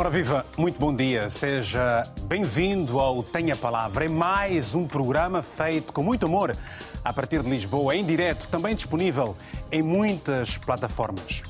Ora viva, muito bom dia. Seja bem-vindo ao Tenha Palavra. É mais um programa feito com muito amor a partir de Lisboa, em direto, também disponível em muitas plataformas.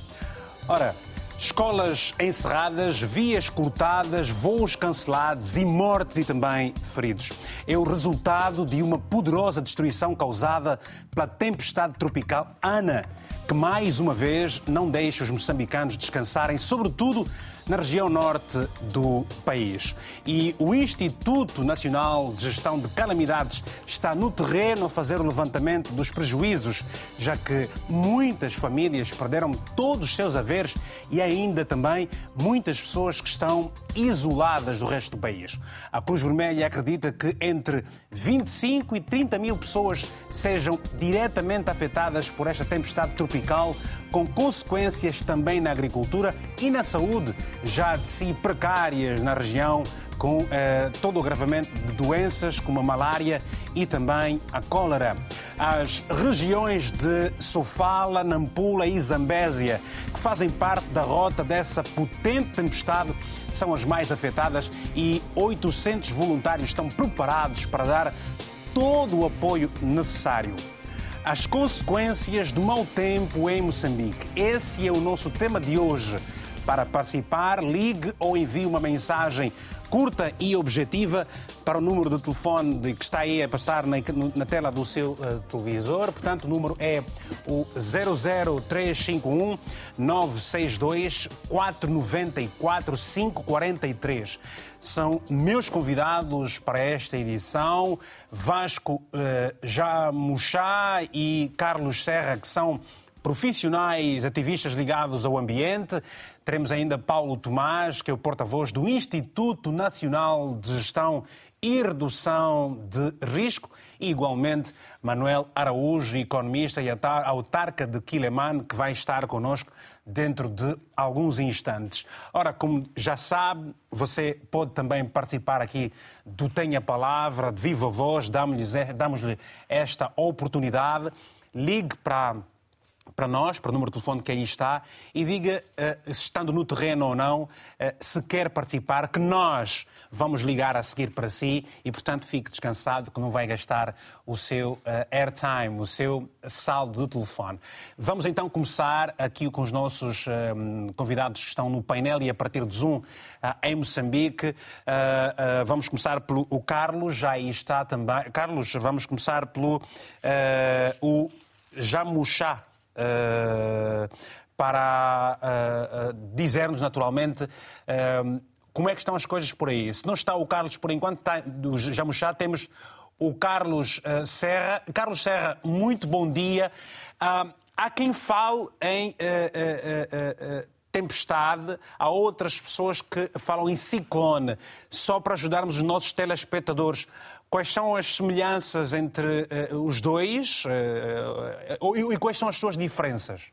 Ora, escolas encerradas, vias cortadas, voos cancelados e mortes e também feridos. É o resultado de uma poderosa destruição causada pela tempestade tropical Ana, que mais uma vez não deixa os moçambicanos descansarem, sobretudo na região norte do país. E o Instituto Nacional de Gestão de Calamidades está no terreno a fazer o levantamento dos prejuízos, já que muitas famílias perderam todos os seus haveres e ainda também muitas pessoas que estão isoladas do resto do país. A Cruz Vermelha acredita que entre 25 e 30 mil pessoas sejam diretamente afetadas por esta tempestade tropical, com consequências também na agricultura e na saúde, já de si precárias na região, com eh, todo o agravamento de doenças como a malária e também a cólera. As regiões de Sofala, Nampula e Zambésia, que fazem parte da rota dessa potente tempestade, são as mais afetadas e 800 voluntários estão preparados para dar todo o apoio necessário. As consequências do mau tempo em Moçambique. Esse é o nosso tema de hoje. Para participar, ligue ou envie uma mensagem curta e objetiva para o número de telefone que está aí a passar na, na tela do seu uh, televisor. Portanto, o número é o 00351 962 494 543. São meus convidados para esta edição, Vasco uh, Jamuchá e Carlos Serra, que são profissionais ativistas ligados ao ambiente. Teremos ainda Paulo Tomás, que é o porta-voz do Instituto Nacional de Gestão e Redução de Risco, e igualmente Manuel Araújo, economista e autarca de Quileman, que vai estar connosco dentro de alguns instantes. Ora, como já sabe, você pode também participar aqui do Tenha Palavra, de Viva Voz, damos-lhe esta oportunidade. Ligue para para nós, para o número de telefone que aí está, e diga, uh, se estando no terreno ou não, uh, se quer participar, que nós vamos ligar a seguir para si e, portanto, fique descansado que não vai gastar o seu uh, airtime, o seu saldo do telefone. Vamos então começar aqui com os nossos convidados que estão no painel e a partir de Zoom em Moçambique. vamos começar pelo o Carlos, já aí está também. Carlos, vamos começar pelo o Jamuchá. Eh, para uh, uh, dizer-nos naturalmente como é que estão as coisas por aí. Se não está o Carlos por enquanto, está, do Jamuchá, temos o Carlos Serra. Carlos Serra, muito bom dia. há quem fale em tempestade, há outras pessoas que falam em ciclone, só para ajudarmos os nossos telespectadores. Quais são as semelhanças entre uh, os dois uh, uh, e quais são as suas diferenças?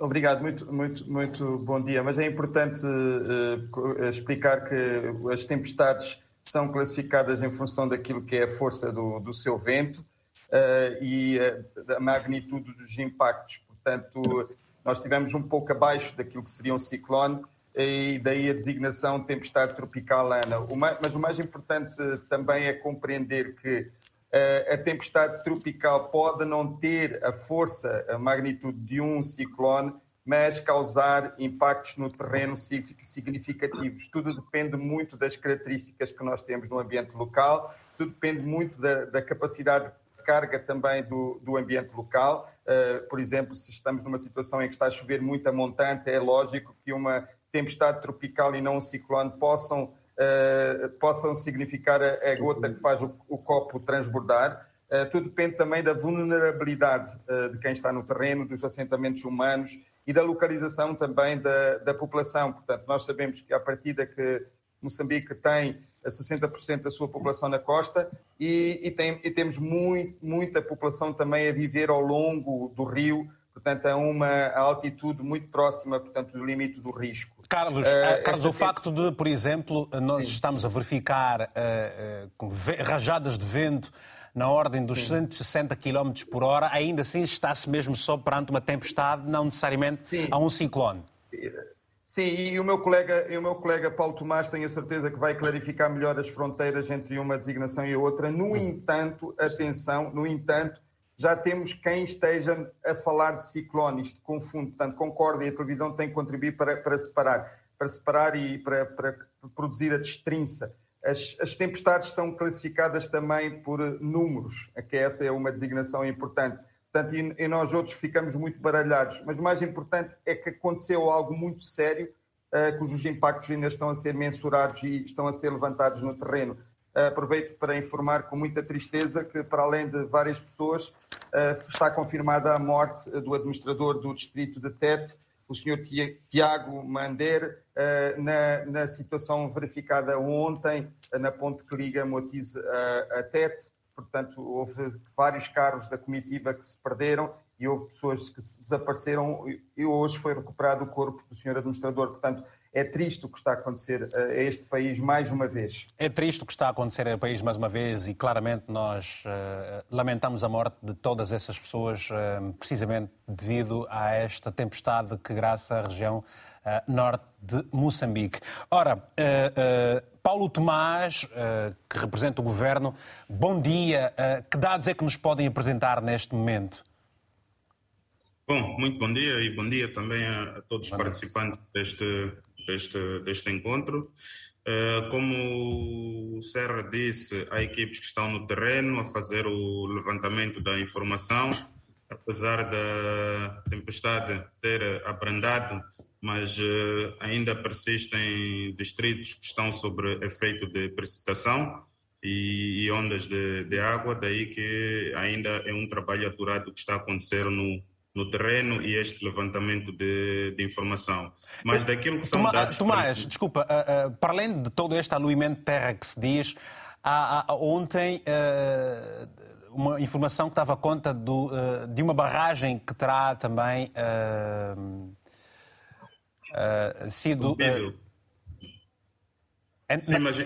Obrigado, muito, muito, muito bom dia. Mas é importante explicar que as tempestades são classificadas em função daquilo que é a força do, do seu vento e da magnitude dos impactos. Portanto, nós estivemos um pouco abaixo daquilo que seria um ciclone e daí a designação tempestade tropical Ana. Mas o mais importante também é compreender que eh, a tempestade tropical pode não ter a força, a magnitude de um ciclone, mas causar impactos no terreno significativos. Tudo depende muito das características que nós temos no ambiente local, tudo depende muito da, da capacidade de carga também do, do ambiente local. Uh, por exemplo, se estamos numa situação em que está a chover muita montante, é lógico que uma tempestade tropical e não um ciclone possam, uh, possam significar a, a, gota que faz o, o copo transbordar. Uh, tudo depende também da vulnerabilidade uh, de quem está no terreno, dos assentamentos humanos e da localização também da, da população. Portanto, nós sabemos que, a partir da que Moçambique tem 60% da sua população na costa e, e, tem, e temos muito, muita população também a viver ao longo do rio, portanto, a uma altitude muito próxima, portanto, do limite do risco. Carlos, uh, Carlos o facto de, por exemplo, nós Sim. estamos a verificar uh, com rajadas de vento na ordem dos Sim. 160 km por hora, ainda assim está-se mesmo só perante uma tempestade, não necessariamente Sim. a um ciclone. Sim, e o meu colega, e o meu colega Paulo Tomás tenho a certeza que vai clarificar melhor as fronteiras entre uma designação e outra. No entanto, atenção, no entanto, já temos quem esteja a falar de ciclone, isto confunde, portanto, concorda e a televisão tem que contribuir para, para separar, para separar e para, para produzir a destrinça. As, as, tempestades são classificadas também por números, que essa é uma designação importante. Portanto, e, e, nós outros ficamos muito baralhados. Mas o mais importante é que aconteceu algo muito sério, uh, cujos impactos ainda estão a ser mensurados e estão a ser levantados no terreno. Aproveito para informar com muita tristeza que, para além de várias pessoas, uh, está confirmada a morte do administrador do distrito de Tete, o senhor Tiago Mander, na, na, situação verificada ontem na ponte que liga Motize a, a Tete portanto, houve vários carros da comitiva que se perderam e houve pessoas que desapareceram e hoje foi recuperado o corpo do senhor administrador. Portanto, é triste o que está a acontecer a este país mais uma vez. É triste o que está a acontecer ao país mais uma vez e claramente nós uh, lamentamos a morte de todas essas pessoas, uh, precisamente devido a esta tempestade que graça a região uh, norte de Moçambique. Ora, Paulo Tomás, que representa o governo, bom dia. Que dados é que nos podem apresentar neste momento? Bom, muito bom dia e bom dia também a, todos os participantes deste, deste, deste encontro. Uh, como o Serra disse, há equipes que estão no terreno a fazer o levantamento da informação, apesar da tempestade ter abrandado, mas uh, ainda persistem distritos que estão sobre efeito de precipitação e, e ondas de, de, água, daí que ainda é um trabalho aturado que está a acontecer no, no terreno e este levantamento de, de informação. Mas daquilo que são Tomás, dados... Tomás, para... desculpa, uh, uh, para além de todo este aluimento de terra que se diz, há, há ontem uh, uma informação que estava a conta do, de uma barragem que terá também sido... Sim, mas...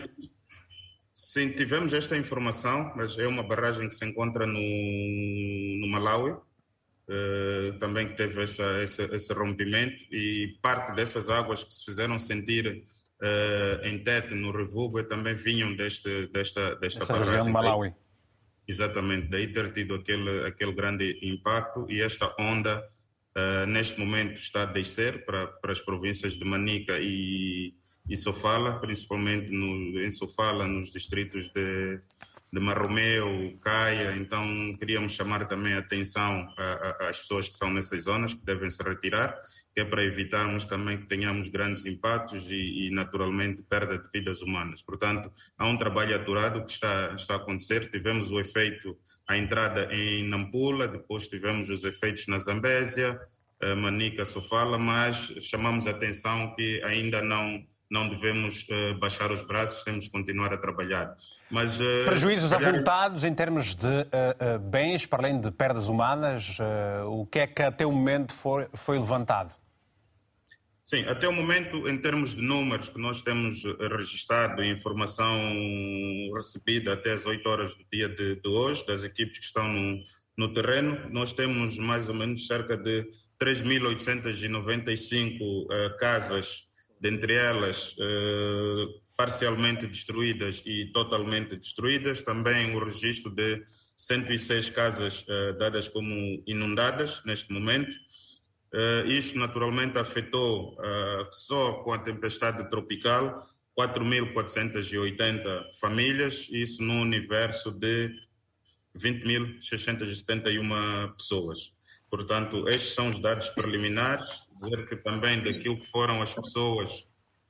Sim, tivemos esta informação, mas é uma barragem que se encontra no, no Malawi, uh, também que teve essa, esse, esse, rompimento e parte dessas águas que se fizeram sentir uh, em Tete, no Revugo, também vinham deste, desta, desta Essa região Malawi. Exatamente, daí ter tido aquele, aquele grande impacto e esta onda uh, neste momento está a descer para, para as províncias de Manica e, e Sofala, principalmente no, em Sofala, nos distritos de de Marromeu, Caia, então queríamos chamar também a atenção às pessoas que estão nessas zonas, que devem se retirar, que é para evitarmos também que tenhamos grandes impactos e, e naturalmente, perda de vidas humanas. Portanto, há um trabalho aturado que está, está a acontecer. Tivemos o efeito, a entrada em Nampula, depois tivemos os efeitos na Zambésia, eh, Manica, Sofala, mas chamamos a atenção que ainda não não devemos uh, baixar os braços, temos que continuar a trabalhar. Mas, uh, Prejuízos calhar... avultados em termos de uh, bens, para além de perdas humanas, o que é que até o momento foi, foi levantado? Sim, até o momento, em termos de números que nós temos registrado, informação recebida até as 8 horas do dia de, de hoje, das equipes que estão no, no terreno, nós temos mais ou menos cerca de 3.895 uh, casas dentre elas eh, parcialmente destruídas e totalmente destruídas, também o registro de 106 casas eh, dadas como inundadas neste momento. Uh, isto naturalmente afetou só com a tempestade tropical 4.480 famílias, isso no universo de 20.671 pessoas. Portanto, estes são os dados preliminares, dizer que também daquilo que foram as pessoas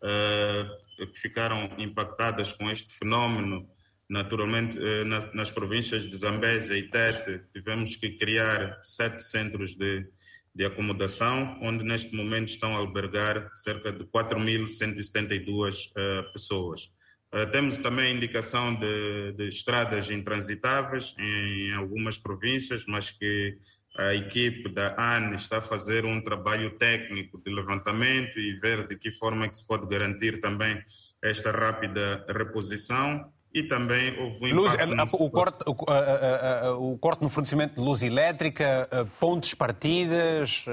uh, que ficaram impactadas com este fenómeno, naturalmente uh, na, nas províncias de Zambésia e Tete, tivemos que criar sete centros de, de acomodação, onde neste momento estão a albergar cerca de 4.172 uh, pessoas. Uh, temos também indicação de, de estradas intransitáveis em algumas províncias, mas que a equipe da ANE está a fazer um trabalho técnico de levantamento e ver de que forma é que se pode garantir também esta rápida reposição e também houve um luz, o, corte, o, o, corte no fornecimento de luz elétrica, pontes partidas,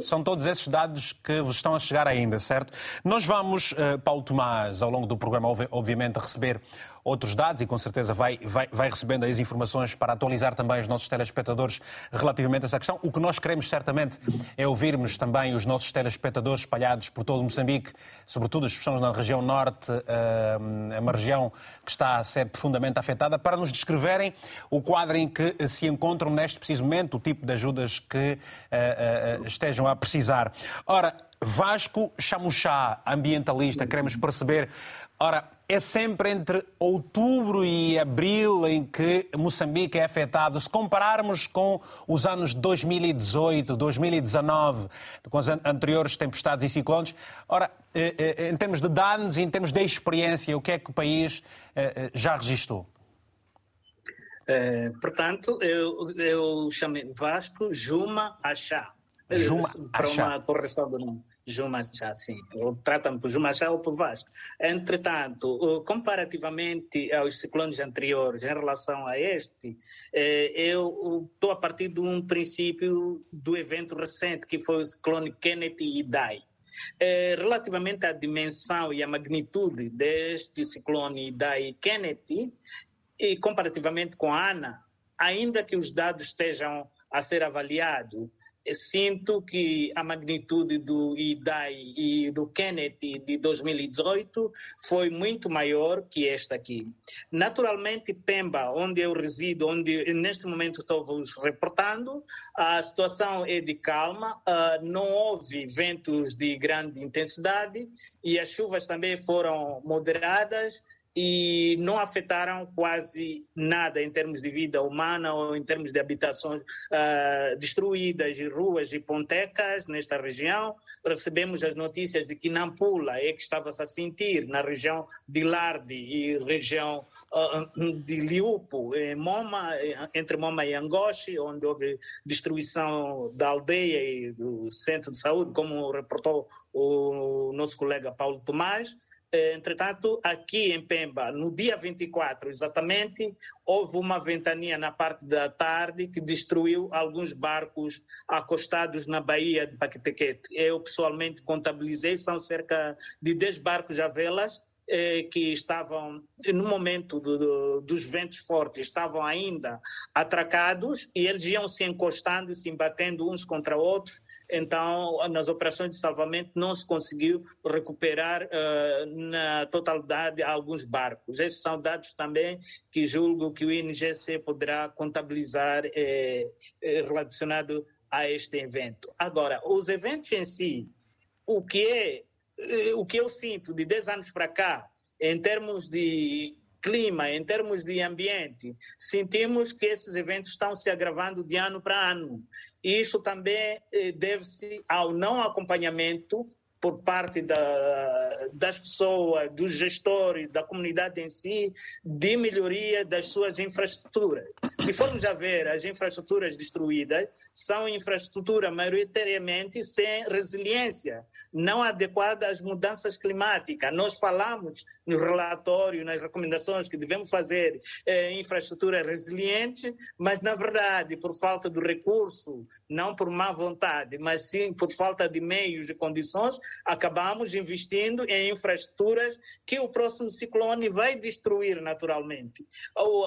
São todos esses dados que vos estão a chegar ainda, certo? Nós vamos, Paulo Tomás, ao longo do programa, obviamente, receber outros dados e com certeza vai, vai, vai recebendo as informações para atualizar também os nossos telespectadores relativamente a essa questão. O que nós queremos certamente é ouvirmos também os nossos telespectadores espalhados por todo Moçambique, sobretudo as pessoas na região norte, é uma região que está a ser profundamente afetada, para nos descreverem o quadro em que se encontram neste preciso momento, o tipo de ajudas que uh, uh, estejam a precisar. Ora, Vasco Chamuchá, ambientalista, queremos perceber. Ora, é sempre entre outubro e abril em que Moçambique é afetado. Se compararmos com os anos 2018, 2019, com as anteriores tempestades e ciclones, ora, eh, eh, em termos de danos e em termos de experiência, o que é que o país eh, já registrou? É, portanto, eu, eu chamei Vasco Juma Achá. Juma Para uma correção do nome. Jumachá, sim. Tratam por Jumachá ou por Vasco. Entretanto, comparativamente aos ciclones anteriores, em relação a este, eh, eu estou a partir de um princípio do evento recente, que foi o ciclone Kenneth e Idai. Eh, relativamente à dimensão e à magnitude deste ciclone Idai e Kenneth, e comparativamente com a Ana, ainda que os dados estejam a ser avaliados, sinto que a magnitude do IDAI e do Kennedy de 2018 foi muito maior que esta aqui. Naturalmente, Pemba, onde eu resido, onde neste momento estou vos reportando, a situação é de calma, ah, não houve ventos de grande intensidade e as chuvas também foram moderadas e não afetaram quase nada em termos de vida humana ou em termos de habitações uh, destruídas, e ruas e pontecas nesta região. Recebemos as notícias de que Nampula é que estava-se a sentir na região de Lardi e região uh, de Liupo, em Moma, entre Moma e Angoche, onde houve destruição da aldeia e do centro de saúde, como reportou o nosso colega Paulo Tomás. Eh, entretanto, aqui em Pemba, no dia 24 exatamente, houve uma ventania na parte da tarde que destruiu alguns barcos acostados na Baía de Paquetequete. Eu pessoalmente contabilizei, são cerca de 10 barcos a velas eh, que estavam, no momento do, do, dos ventos fortes, estavam ainda atracados e eles iam se encostando e se embatendo uns contra outros então nas operações de salvamento não se conseguiu recuperar uh, na totalidade alguns barcos. Esses são dados também que julgo que o INGC poderá contabilizar eh, eh, relacionado a este evento. Agora, os eventos em si, o que é eh, o que eu sinto de 10 anos para cá, em termos de clima, em termos de ambiente, sentimos que esses eventos estão se agravando de ano para ano. E isso também eh, deve-se ao não acompanhamento por parte da, das pessoas, dos gestores, da comunidade em si, de melhoria das suas infraestruturas. Se formos a ver, as infraestruturas destruídas são infraestruturas maioritariamente sem resiliência, não adequada às mudanças climáticas. Nós falamos no relatório, nas recomendações que devemos fazer eh, infraestrutura resiliente, mas na verdade, por falta de recurso, não por má vontade, mas sim por falta de meios e condições, acabamos investindo em infraestruturas que o próximo ciclone vai destruir naturalmente.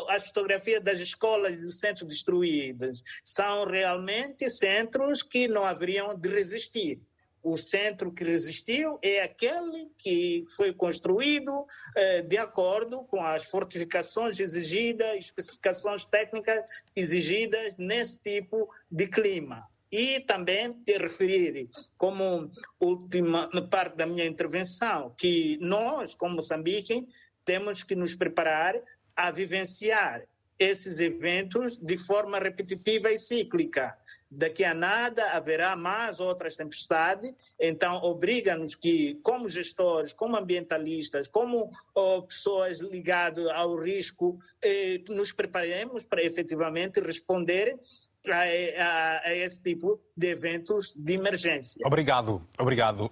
As fotografias das escolas e centros destruídos são realmente centros que não haveriam de resistir. O centro que resistiu é aquele que foi construído eh, de acordo com as fortificações exigidas, especificações técnicas exigidas nesse tipo de clima. E também te referir, como última parte da minha intervenção, que nós, como Moçambique, temos que nos preparar a vivenciar esses eventos de forma repetitiva e cíclica. Daqui a nada haverá mais outras tempestades, então obriga-nos que, como gestores, como ambientalistas, como oh, pessoas ligadas ao risco, eh, nos preparemos para efetivamente responder a, a, a, esse tipo de eventos de emergência. Obrigado, obrigado uh,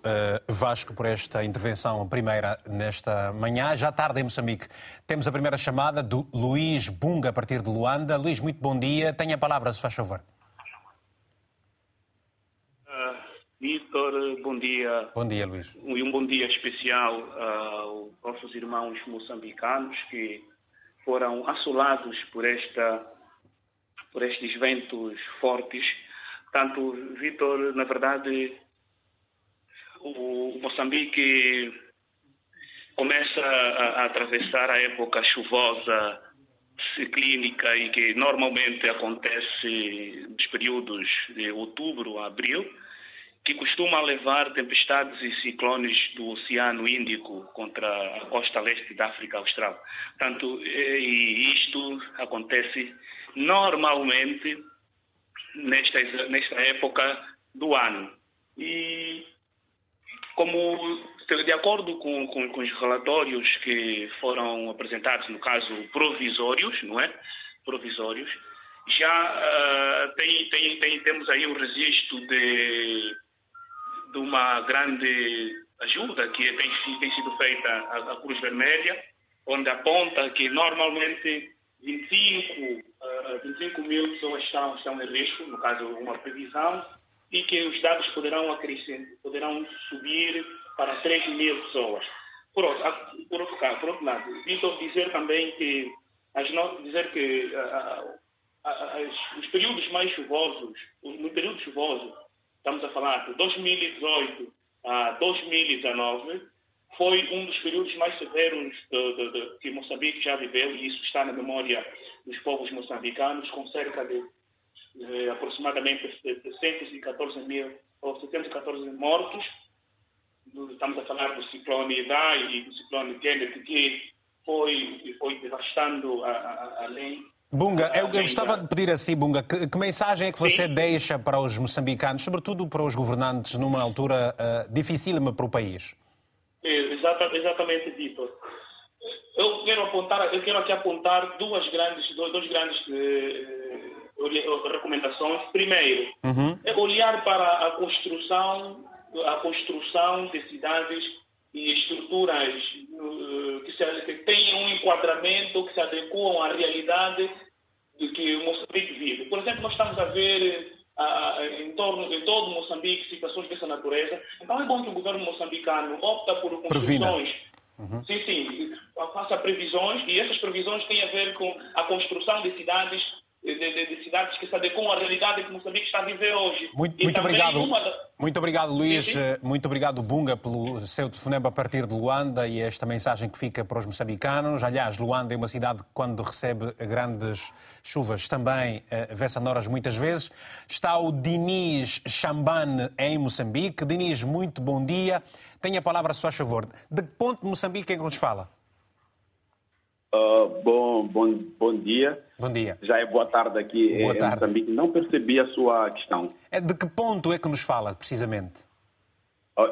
Vasco por esta intervenção primeira nesta manhã. Já tarde em Moçambique temos a primeira chamada do Luís Bunga a partir de Luanda. Luís, muito bom dia. Tenha a palavra, se faz favor. Uh, Vitor, bom dia. Bom dia, Luís. E um bom dia especial aos nossos irmãos moçambicanos que foram assolados por, esta, por estes ventos fortes. Tanto, Vitor, na verdade, o Moçambique começa a, a atravessar a época chuvosa clínica e que normalmente acontece nos períodos de outubro a abril que costuma levar tempestades e ciclones do Oceano Índico contra a costa leste da África Austral. Portanto, e isto acontece normalmente nesta, nesta época do ano. E como de acordo com, com, com, os relatórios que foram apresentados, no caso provisórios, não é? Provisórios, já uh, tem, tem, tem, temos aí um registro de de uma grande ajuda que tem, tem sido feita à, Cruz Vermelha, onde aponta que normalmente 25, uh, 25 mil pessoas estão, estão em risco, no caso uma previsão, e que os dados poderão, acrescentar, poderão subir para 3 mil pessoas. Por outro, por outro, caso, por outro lado, dizer também que, as dizer que uh, os períodos mais chuvosos, no período chuvoso, estamos a falar de 2018 a 2019, foi um dos períodos mais severos de, de, de, que Moçambique já viveu, e isso está na memória dos povos moçambicanos, com cerca de, de aproximadamente 714 mil ou 714 mortos. Estamos a falar do ciclone Idai e do ciclone Kenneth, que foi, foi devastando além Bunga, eu, eu gostava de pedir assim, Bunga, que, que mensagem é que você Sim. deixa para os moçambicanos, sobretudo para os governantes, numa altura uh, dificílima para o país? Exata, exatamente, Vitor. Eu quero apontar, eu quero aqui apontar duas grandes, duas grandes uh, recomendações. Primeiro, uhum. é olhar para a construção, a construção de cidades e estruturas uh, que, se, que tenham um enquadramento, que se adequam à realidade de que o Moçambique vive. Por exemplo, nós estamos a ver uh, em, torno, em todo Moçambique situações dessa natureza. Então é bom que o governo moçambicano opta por construções. Uhum. Sim, sim, faça previsões e essas previsões têm a ver com a construção de cidades de, de, de, cidades que se adequam à realidade que Moçambique está a viver hoje. Muito, muito obrigado. Muito obrigado, Luís. Sim, sim. Eh, muito obrigado, Bunga, pelo seu telefonema a partir de Luanda e esta mensagem que fica para os moçambicanos. Aliás, Luanda é uma cidade que, quando recebe grandes chuvas, também uh, vê-se noras muitas vezes. Está o Diniz Chambane em Moçambique. Diniz, muito bom dia. Tenha a palavra a sua favor. De que ponto de Moçambique é que nos fala? Uh, bom, bom, bom dia. Bom dia. Já é boa tarde aqui boa tarde. Moçambique. Não percebi a sua questão. É de que ponto é que nos fala, precisamente?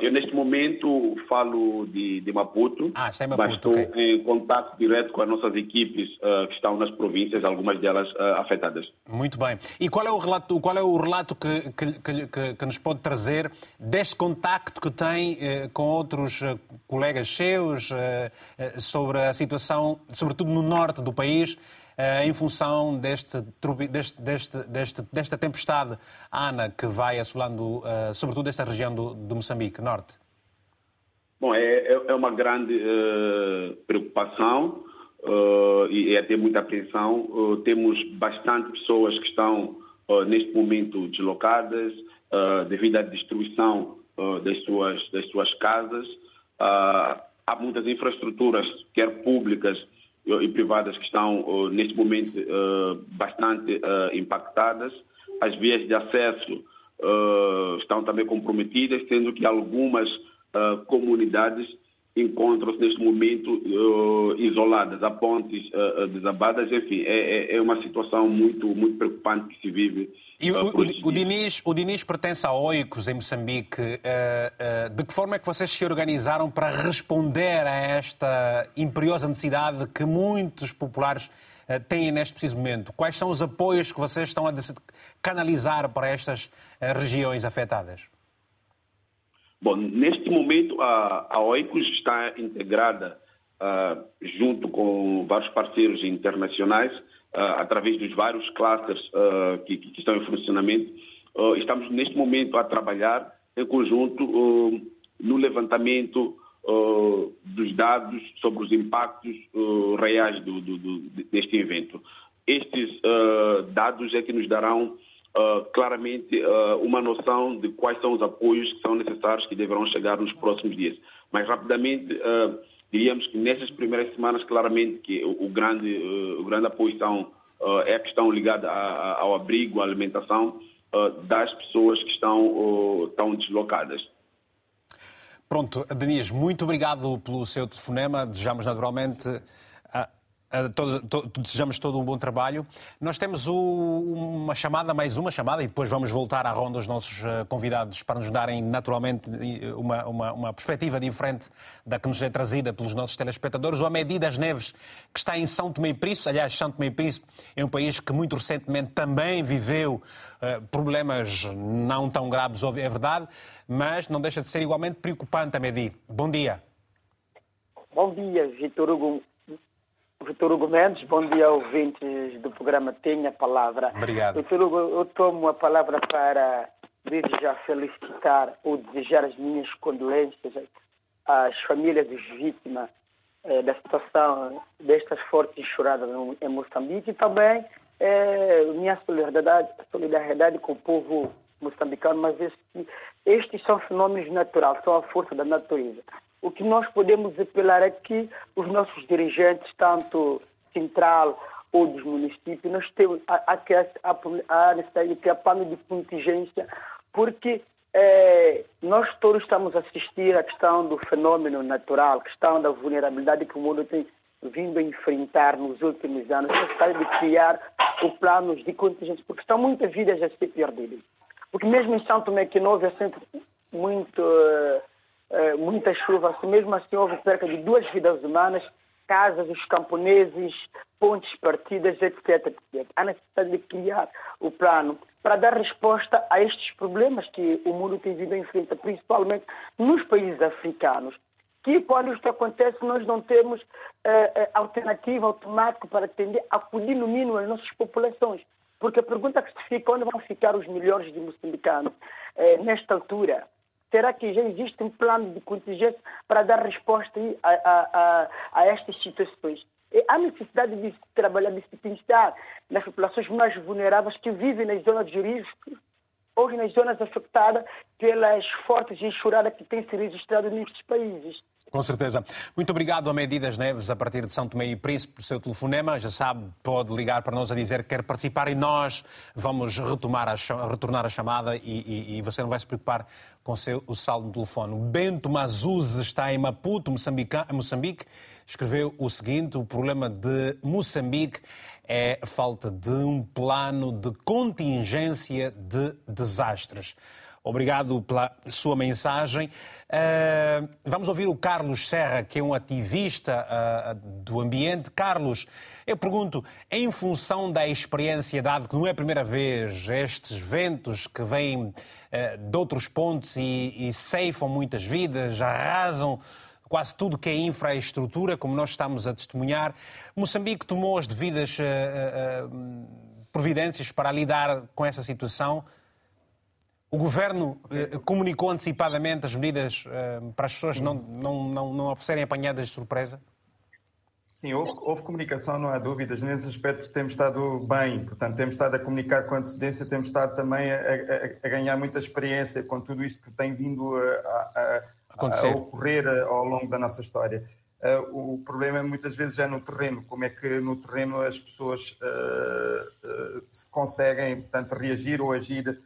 Eu, neste momento, falo de, de Maputo, ah, está em Maputo, mas estou okay. em contato direto com as nossas equipes uh, que estão nas províncias, algumas delas uh, afetadas. Muito bem. E qual é o relato, qual é o relato que, que, que, que nos pode trazer deste contacto que tem uh, com outros colegas seus sobre a situação, sobretudo no norte do país, em função deste, deste, deste, desta tempestade Ana que vai assolando, uh, sobretudo, esta região do, do Moçambique, norte? Bom, é, é, é uma grande uh, preocupação uh, e é ter muita atenção. temos bastante pessoas que estão neste momento deslocadas devido à destruição das, suas, das suas casas. há muitas infraestruturas, quer públicas, e privadas que estão uh, neste momento uh, bastante impactadas. As vias de acesso estão também comprometidas, sendo que algumas comunidades encontram-se neste momento isoladas, há pontes desabadas, enfim, é, é, é, uma situação muito, muito preocupante que se vive. E o, o, o, Diniz, o Diniz pertence à OICOS em Moçambique. de que forma é que vocês se organizaram para responder a esta imperiosa necessidade que muitos populares têm neste preciso momento? Quais são os apoios que vocês estão a canalizar para estas regiões afetadas? Bom, neste momento a, a OICOS está integrada uh, junto com vários parceiros internacionais, através dos vários clusters uh, que, que, estão em funcionamento. estamos neste momento a trabalhar em conjunto no levantamento dos dados sobre os impactos reais do, do, do, deste evento. Estes dados é que nos darão Uh, claramente uh, uma noção de quais são os apoios que são necessários que deverão chegar nos próximos dias. Mas rapidamente uh, diríamos que nessas primeiras semanas claramente que o, o grande o grande apoio são, é a questão ligada a, ao abrigo, à alimentação das pessoas que estão, estão deslocadas. Pronto, Denise, muito obrigado pelo seu telefonema. Desejamos naturalmente todo, todo, desejamos todo um bom trabalho. Nós temos o, uma chamada, mais uma chamada, e depois vamos voltar à ronda dos nossos eh, convidados para nos darem naturalmente uma, uma, uma perspectiva diferente da que nos é trazida pelos nossos telespectadores. O Amedi das Neves, que está em São Tomé e Príncipe, aliás, São Tomé e Príncipe é um país que muito recentemente também viveu uh, problemas não tão graves, é verdade, mas não deixa de ser igualmente preocupante, Amedi. Bom dia. Bom dia, Vitor Hugo. Vitor Hugo Mendes, bom dia ouvintes do programa Tenha a Palavra. Obrigado. Vitor Hugo, eu tomo a palavra para desde já felicitar ou desejar as minhas condolências às famílias dos vítimas eh, da situação destas fortes enxurradas em Moçambique e também eh, minha solidariedade, solidariedade com o povo moçambicano, mas este, estes são fenômenos naturais, são a força da natureza. O que nós podemos apelar é que os nossos dirigentes, tanto central ou dos municípios, nós temos a, a, necessidade de criar plano de contingência, porque é, nós todos estamos a assistir à questão do fenômeno natural, questão da vulnerabilidade que o mundo tem vindo a enfrentar nos últimos anos, a necessidade de criar o plano de contingência, porque estão muitas vidas a ser perdidas. Porque mesmo em São Tomé que não houve sempre muito... Uh, eh, muita chuva, assim, mesmo assim houve cerca de duas vidas humanas, casas, os camponeses, pontes partidas, etc, etc. Há necessidade de criar o plano para dar resposta a estes problemas que o mundo tem vindo a enfrentar, principalmente nos países africanos. Que quando isto acontece, nós não temos uh, alternativa automática para atender, acudir no mínimo as nossas populações. Porque a pergunta que se fica, onde vão ficar os milhões de moçambicanos uh, nesta altura? Será que já existe um plano de contingência para dar resposta a, a, a, a estas situações? E há necessidade de trabalhar, de se pensar nas populações mais vulneráveis que vivem nas zonas de risco ou nas zonas afetadas pelas fortes enxurradas que têm se registrado nestes países. Com certeza. Muito obrigado a Medidas Neves, a partir de São Tomé e Príncipe, pelo seu telefonema. Já sabe, pode ligar para nós a dizer que quer participar e nós vamos retomar a, retornar a chamada e, e, e, você não vai se preocupar com seu, o saldo no telefone. Bento Mazuz está em Maputo, Moçambique, Moçambique. Escreveu o seguinte: o problema de Moçambique é a falta de um plano de contingência de desastres. Obrigado pela sua mensagem. Uh, vamos ouvir o Carlos Serra, que é um ativista uh, do ambiente. Carlos, eu pergunto, em função da experiência dada, que não é a primeira vez, estes ventos que vêm uh, de outros pontos e, e ceifam muitas vidas, arrasam quase tudo que é infraestrutura, como nós estamos a testemunhar. Moçambique tomou as devidas providências para lidar com essa situação. O governo eh, comunicou antecipadamente as medidas eh, para as pessoas não, não, não, não serem apanhadas de surpresa? Sim, houve, houve, comunicação, não há dúvidas. Nesse aspecto temos estado bem, portanto, temos estado a comunicar com antecedência, temos estado também a, a, a ganhar muita experiência com tudo isto que tem vindo a, a ocorrer eh, ao longo da nossa história. Uh, o problema é muitas vezes é no terreno, como é que no terreno as pessoas uh, uh, conseguem, portanto, reagir ou agir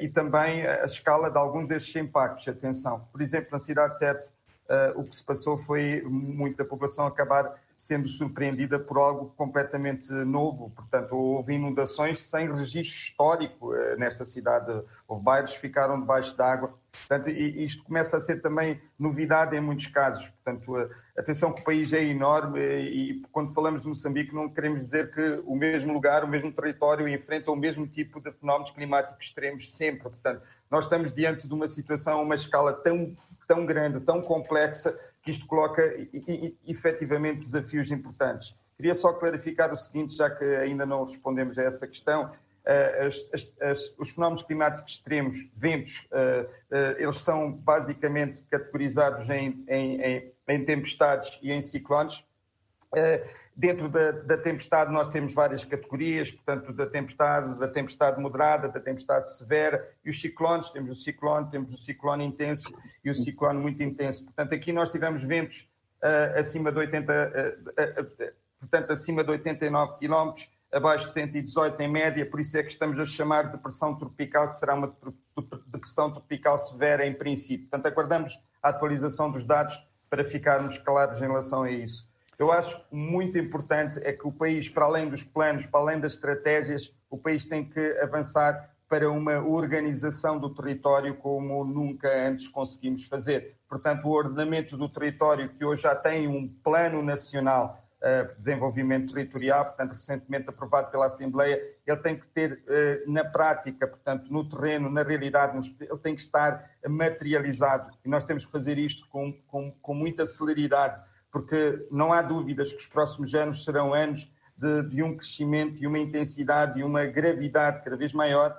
e também a escala de alguns destes impactos. Atenção, por exemplo, na cidade de Tete, uh, o que se passou foi muita população acabar sendo surpreendida por algo completamente novo. Portanto, houve inundações sem registro histórico uh, nesta cidade. Houve bairros que ficaram debaixo d'água. Portanto, isto começa a ser também novidade em muitos casos. Portanto, atenção que o país é enorme e quando falamos de Moçambique não queremos dizer que o mesmo lugar, o mesmo território enfrenta o mesmo tipo de fenómenos climáticos extremos sempre. Portanto, nós estamos diante de uma situação uma escala tão, tão grande, tão complexa, que isto coloca efetivamente desafios importantes. Queria só clarificar o seguinte, já que ainda não respondemos a essa questão. As, as, as, os fenómenos climáticos extremos, ventos, eles são basicamente categorizados em, em, em, em tempestades e em ciclones. Dentro da, da, tempestade nós temos várias categorias, portanto, da tempestade, da tempestade moderada, da tempestade severa e os ciclones, temos o ciclone, temos o ciclone intenso e o ciclone muito intenso. Portanto, aqui nós tivemos ventos uh, acima de 80, uh, uh, portanto, acima de 89 km, abaixo de 118 em média, por isso é que estamos a chamar de depressão tropical, que será uma depressão tropical severa em princípio. Portanto, aguardamos a atualização dos dados para ficarmos claros em relação a isso. Eu acho muito importante é que o país, para além dos planos, para além das estratégias, o país tem que avançar para uma organização do território como nunca antes conseguimos fazer. Portanto, o ordenamento do território, que hoje já tem um plano nacional desenvolvimento territorial, portanto, recentemente aprovado pela Assembleia, ele tem que ter uh, na prática, portanto, no terreno, na realidade, ele tem que estar materializado. E nós temos que fazer isto com, com, com muita celeridade porque não há dúvidas que os próximos anos serão anos de, de um crescimento e uma intensidade e uma gravidade cada vez maior.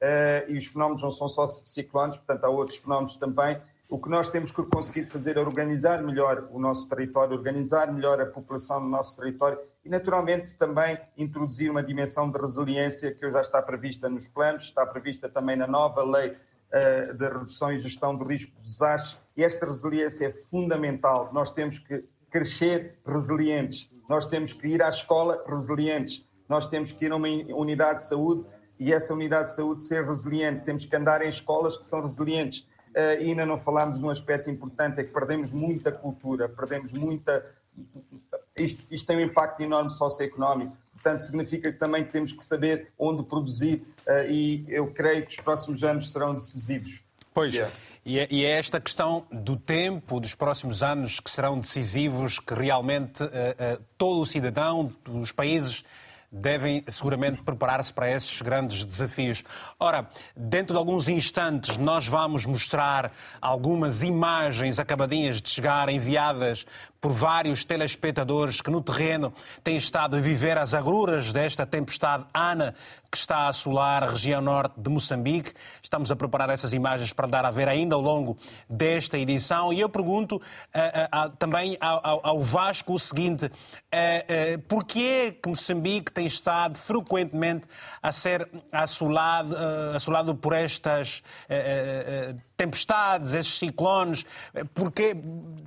Uh, e os fenómenos não são só ciclones, portanto, há outros fenómenos também. O que nós temos que conseguir fazer é organizar melhor o nosso território, organizar melhor a população no nosso território e, naturalmente, também introduzir uma dimensão de resiliência que já está prevista nos planos, está prevista também na nova lei uh, de redução e gestão do risco de desastres. E esta resiliência é fundamental. Nós temos que crescer resilientes. Nós temos que ir à escola resilientes. Nós temos que ir a uma unidade de saúde e essa unidade de saúde ser resiliente. Temos que andar em escolas que são resilientes. Uh, ainda não falámos de um aspecto importante, é que perdemos muita cultura, perdemos muita... Isto, isto tem um impacto enorme socioeconómico. Portanto, significa que também temos que saber onde produzir uh, e eu creio que os próximos anos serão decisivos. Pois. Yeah. E é, e é, esta questão do tempo, dos próximos anos, que serão decisivos, que realmente uh, todo o cidadão dos países devem seguramente preparar-se para esses grandes desafios. Ora, dentro de alguns instantes, nós vamos mostrar algumas imagens acabadinhas de chegar, enviadas por vários telespectadores que no terreno têm estado a viver as agruras desta tempestade Ana que está a assolar a região norte de Moçambique. Estamos a preparar essas imagens para dar a ver ainda ao longo desta edição. E eu pergunto uh, uh, também ao, ao, Vasco o seguinte: uh, porquê que Moçambique tem estado frequentemente a ser assolado, uh, assolado por estas tempestades, esses ciclones? Porquê?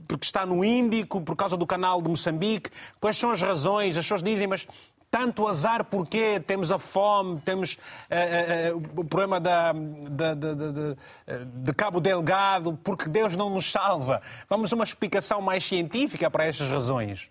Porque está no Índico, por causa do canal de Moçambique? Quais são as razões? As pessoas dizem, mas tanto azar porque temos a fome, temos uh, uh, o problema da, da, da, de Cabo Delgado, porque Deus não nos salva. Vamos a uma explicação mais científica para estas razões.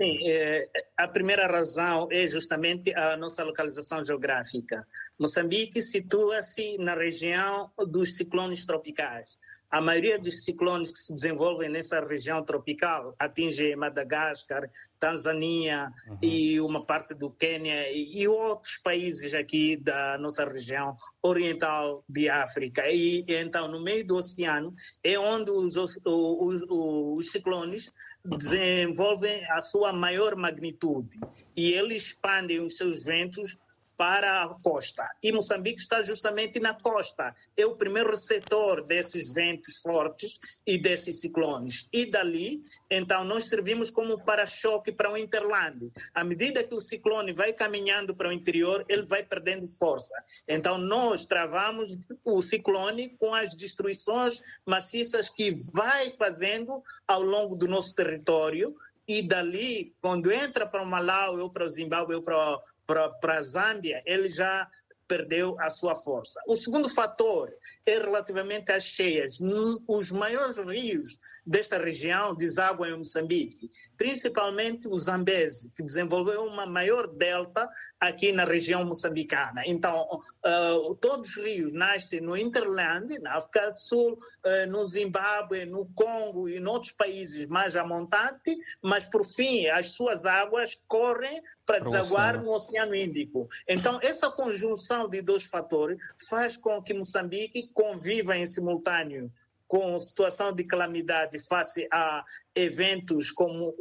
Sim, é, a primeira razão é justamente a nossa localização geográfica. Moçambique situa-se na região dos ciclones tropicais. A maioria dos ciclones que se desenvolvem nessa região tropical atinge Madagascar, Tanzânia uhum. e uma parte do Quênia e, e, outros países aqui da nossa região oriental de África. E então, no meio do oceano, é onde os, os, os, os ciclones desenvolvem a sua maior magnitude. E eles expandem os seus ventos para a costa. E Moçambique está justamente na costa. É o primeiro receptor desses ventos fortes e desses ciclones. E dali, então, nós servimos como para-choque para o interland. À medida que o ciclone vai caminhando para o interior, ele vai perdendo força. Então, nós travamos o ciclone com as destruições maciças que vai fazendo ao longo do nosso território e dali, quando entra para o Malau, ou para o Zimbábue, ou para para a Zâmbia, ele já perdeu a sua força. O segundo fator é relativamente às cheias. Os maiores rios desta região desaguam em Moçambique, principalmente o Zambeze, que desenvolveu uma maior delta aqui na região moçambicana. Então, uh, todos os rios nascem no Interland, na África do Sul, uh, no Zimbábue, no Congo e em outros países mais a montante, mas por fim as suas águas correm para desaguar no Oceano Índico. Então, essa conjunção de dois fatores faz com que Moçambique conviva em simultâneo com situação de calamidade face a eventos como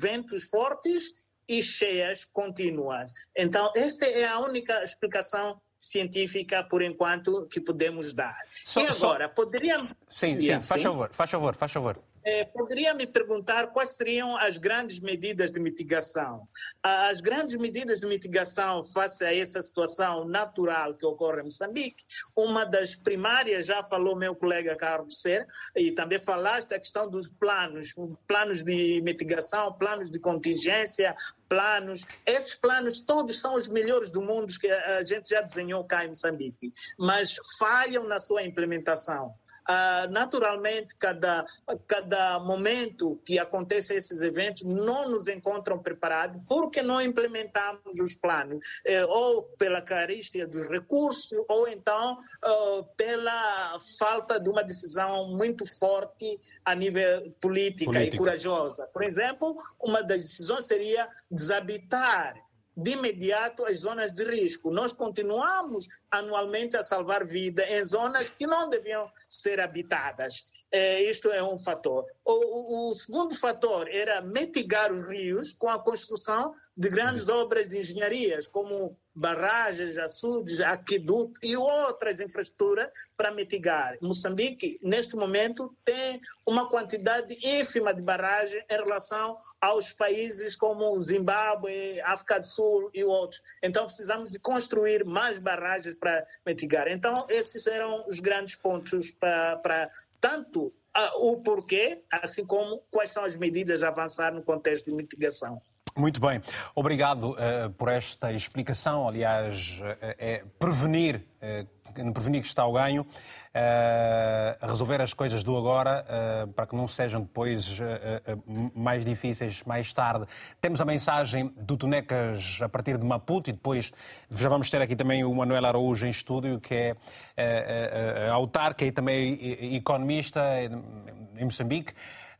ventos fortes e cheias contínuas. Então, esta é a única explicação científica, por enquanto, que podemos dar. Só, e agora, só... poderíamos... Sim, sim, faz favor, faz favor, faz favor. É, poderia me perguntar quais seriam as grandes medidas de mitigação? As grandes medidas de mitigação face a essa situação natural que ocorre em Moçambique, uma das primárias, já falou meu colega Carlos Ser, e também falaste a questão dos planos, planos de mitigação, planos de contingência, planos. Esses planos todos são os melhores do mundo que a gente já desenhou cá em Moçambique, mas falham na sua implementação. Uh, naturalmente, cada, cada momento que acontecem esses eventos, não nos encontram preparados porque não implementamos os planos, eh, ou pela carícia dos recursos, ou então uh, pela falta de uma decisão muito forte a nível política Político. e corajosa. Por exemplo, uma das decisões seria desabitar de imediato as zonas de risco. Nós continuamos anualmente a salvar vida em zonas que não deviam ser habitadas. É, isto é um fator. O, o, segundo fator era mitigar os rios com a construção de grandes obras de engenharias, como barragens, açudes, aquedutos e outras infraestruturas para mitigar. Moçambique, neste momento, tem uma quantidade ínfima de barragens em relação aos países como Zimbábue, África do Sul e outros. Então, precisamos de construir mais barragens para mitigar. Então, esses eram os grandes pontos para, para tanto uh, o porquê, assim como quais são as medidas a avançar no contexto de mitigação. Muito bem, obrigado uh, por esta explicação. Aliás, uh, é prevenir, uh, prevenir que está o ganho resolver as coisas do agora para que não sejam depois mais difíceis mais tarde. Temos a mensagem do Tonecas a partir de Maputo e depois já vamos ter aqui também o Manuel Araújo em estúdio, que é autarca e também economista em Moçambique.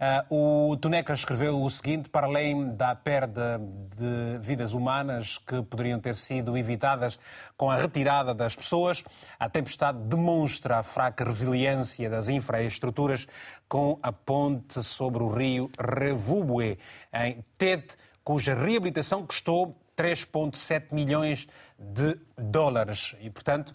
Uh, o Tuneca escreveu o seguinte: para além da perda de vidas humanas que poderiam ter sido evitadas com a retirada das pessoas, a tempestade demonstra a fraca resiliência das infraestruturas com a ponte sobre o rio Revubue, em Tete, cuja reabilitação custou 3,7 milhões de dólares. E, portanto,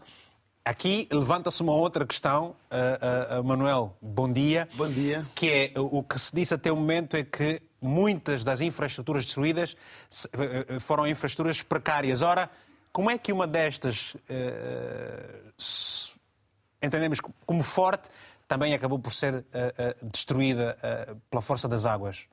Aqui levanta-se uma outra questão, uh, uh, Manuel, bom dia. Bom dia. Que é o que se disse até o momento é que muitas das infraestruturas destruídas foram infraestruturas precárias. Ora, como é que uma destas uh, entendemos como forte também acabou por ser destruída pela força das águas?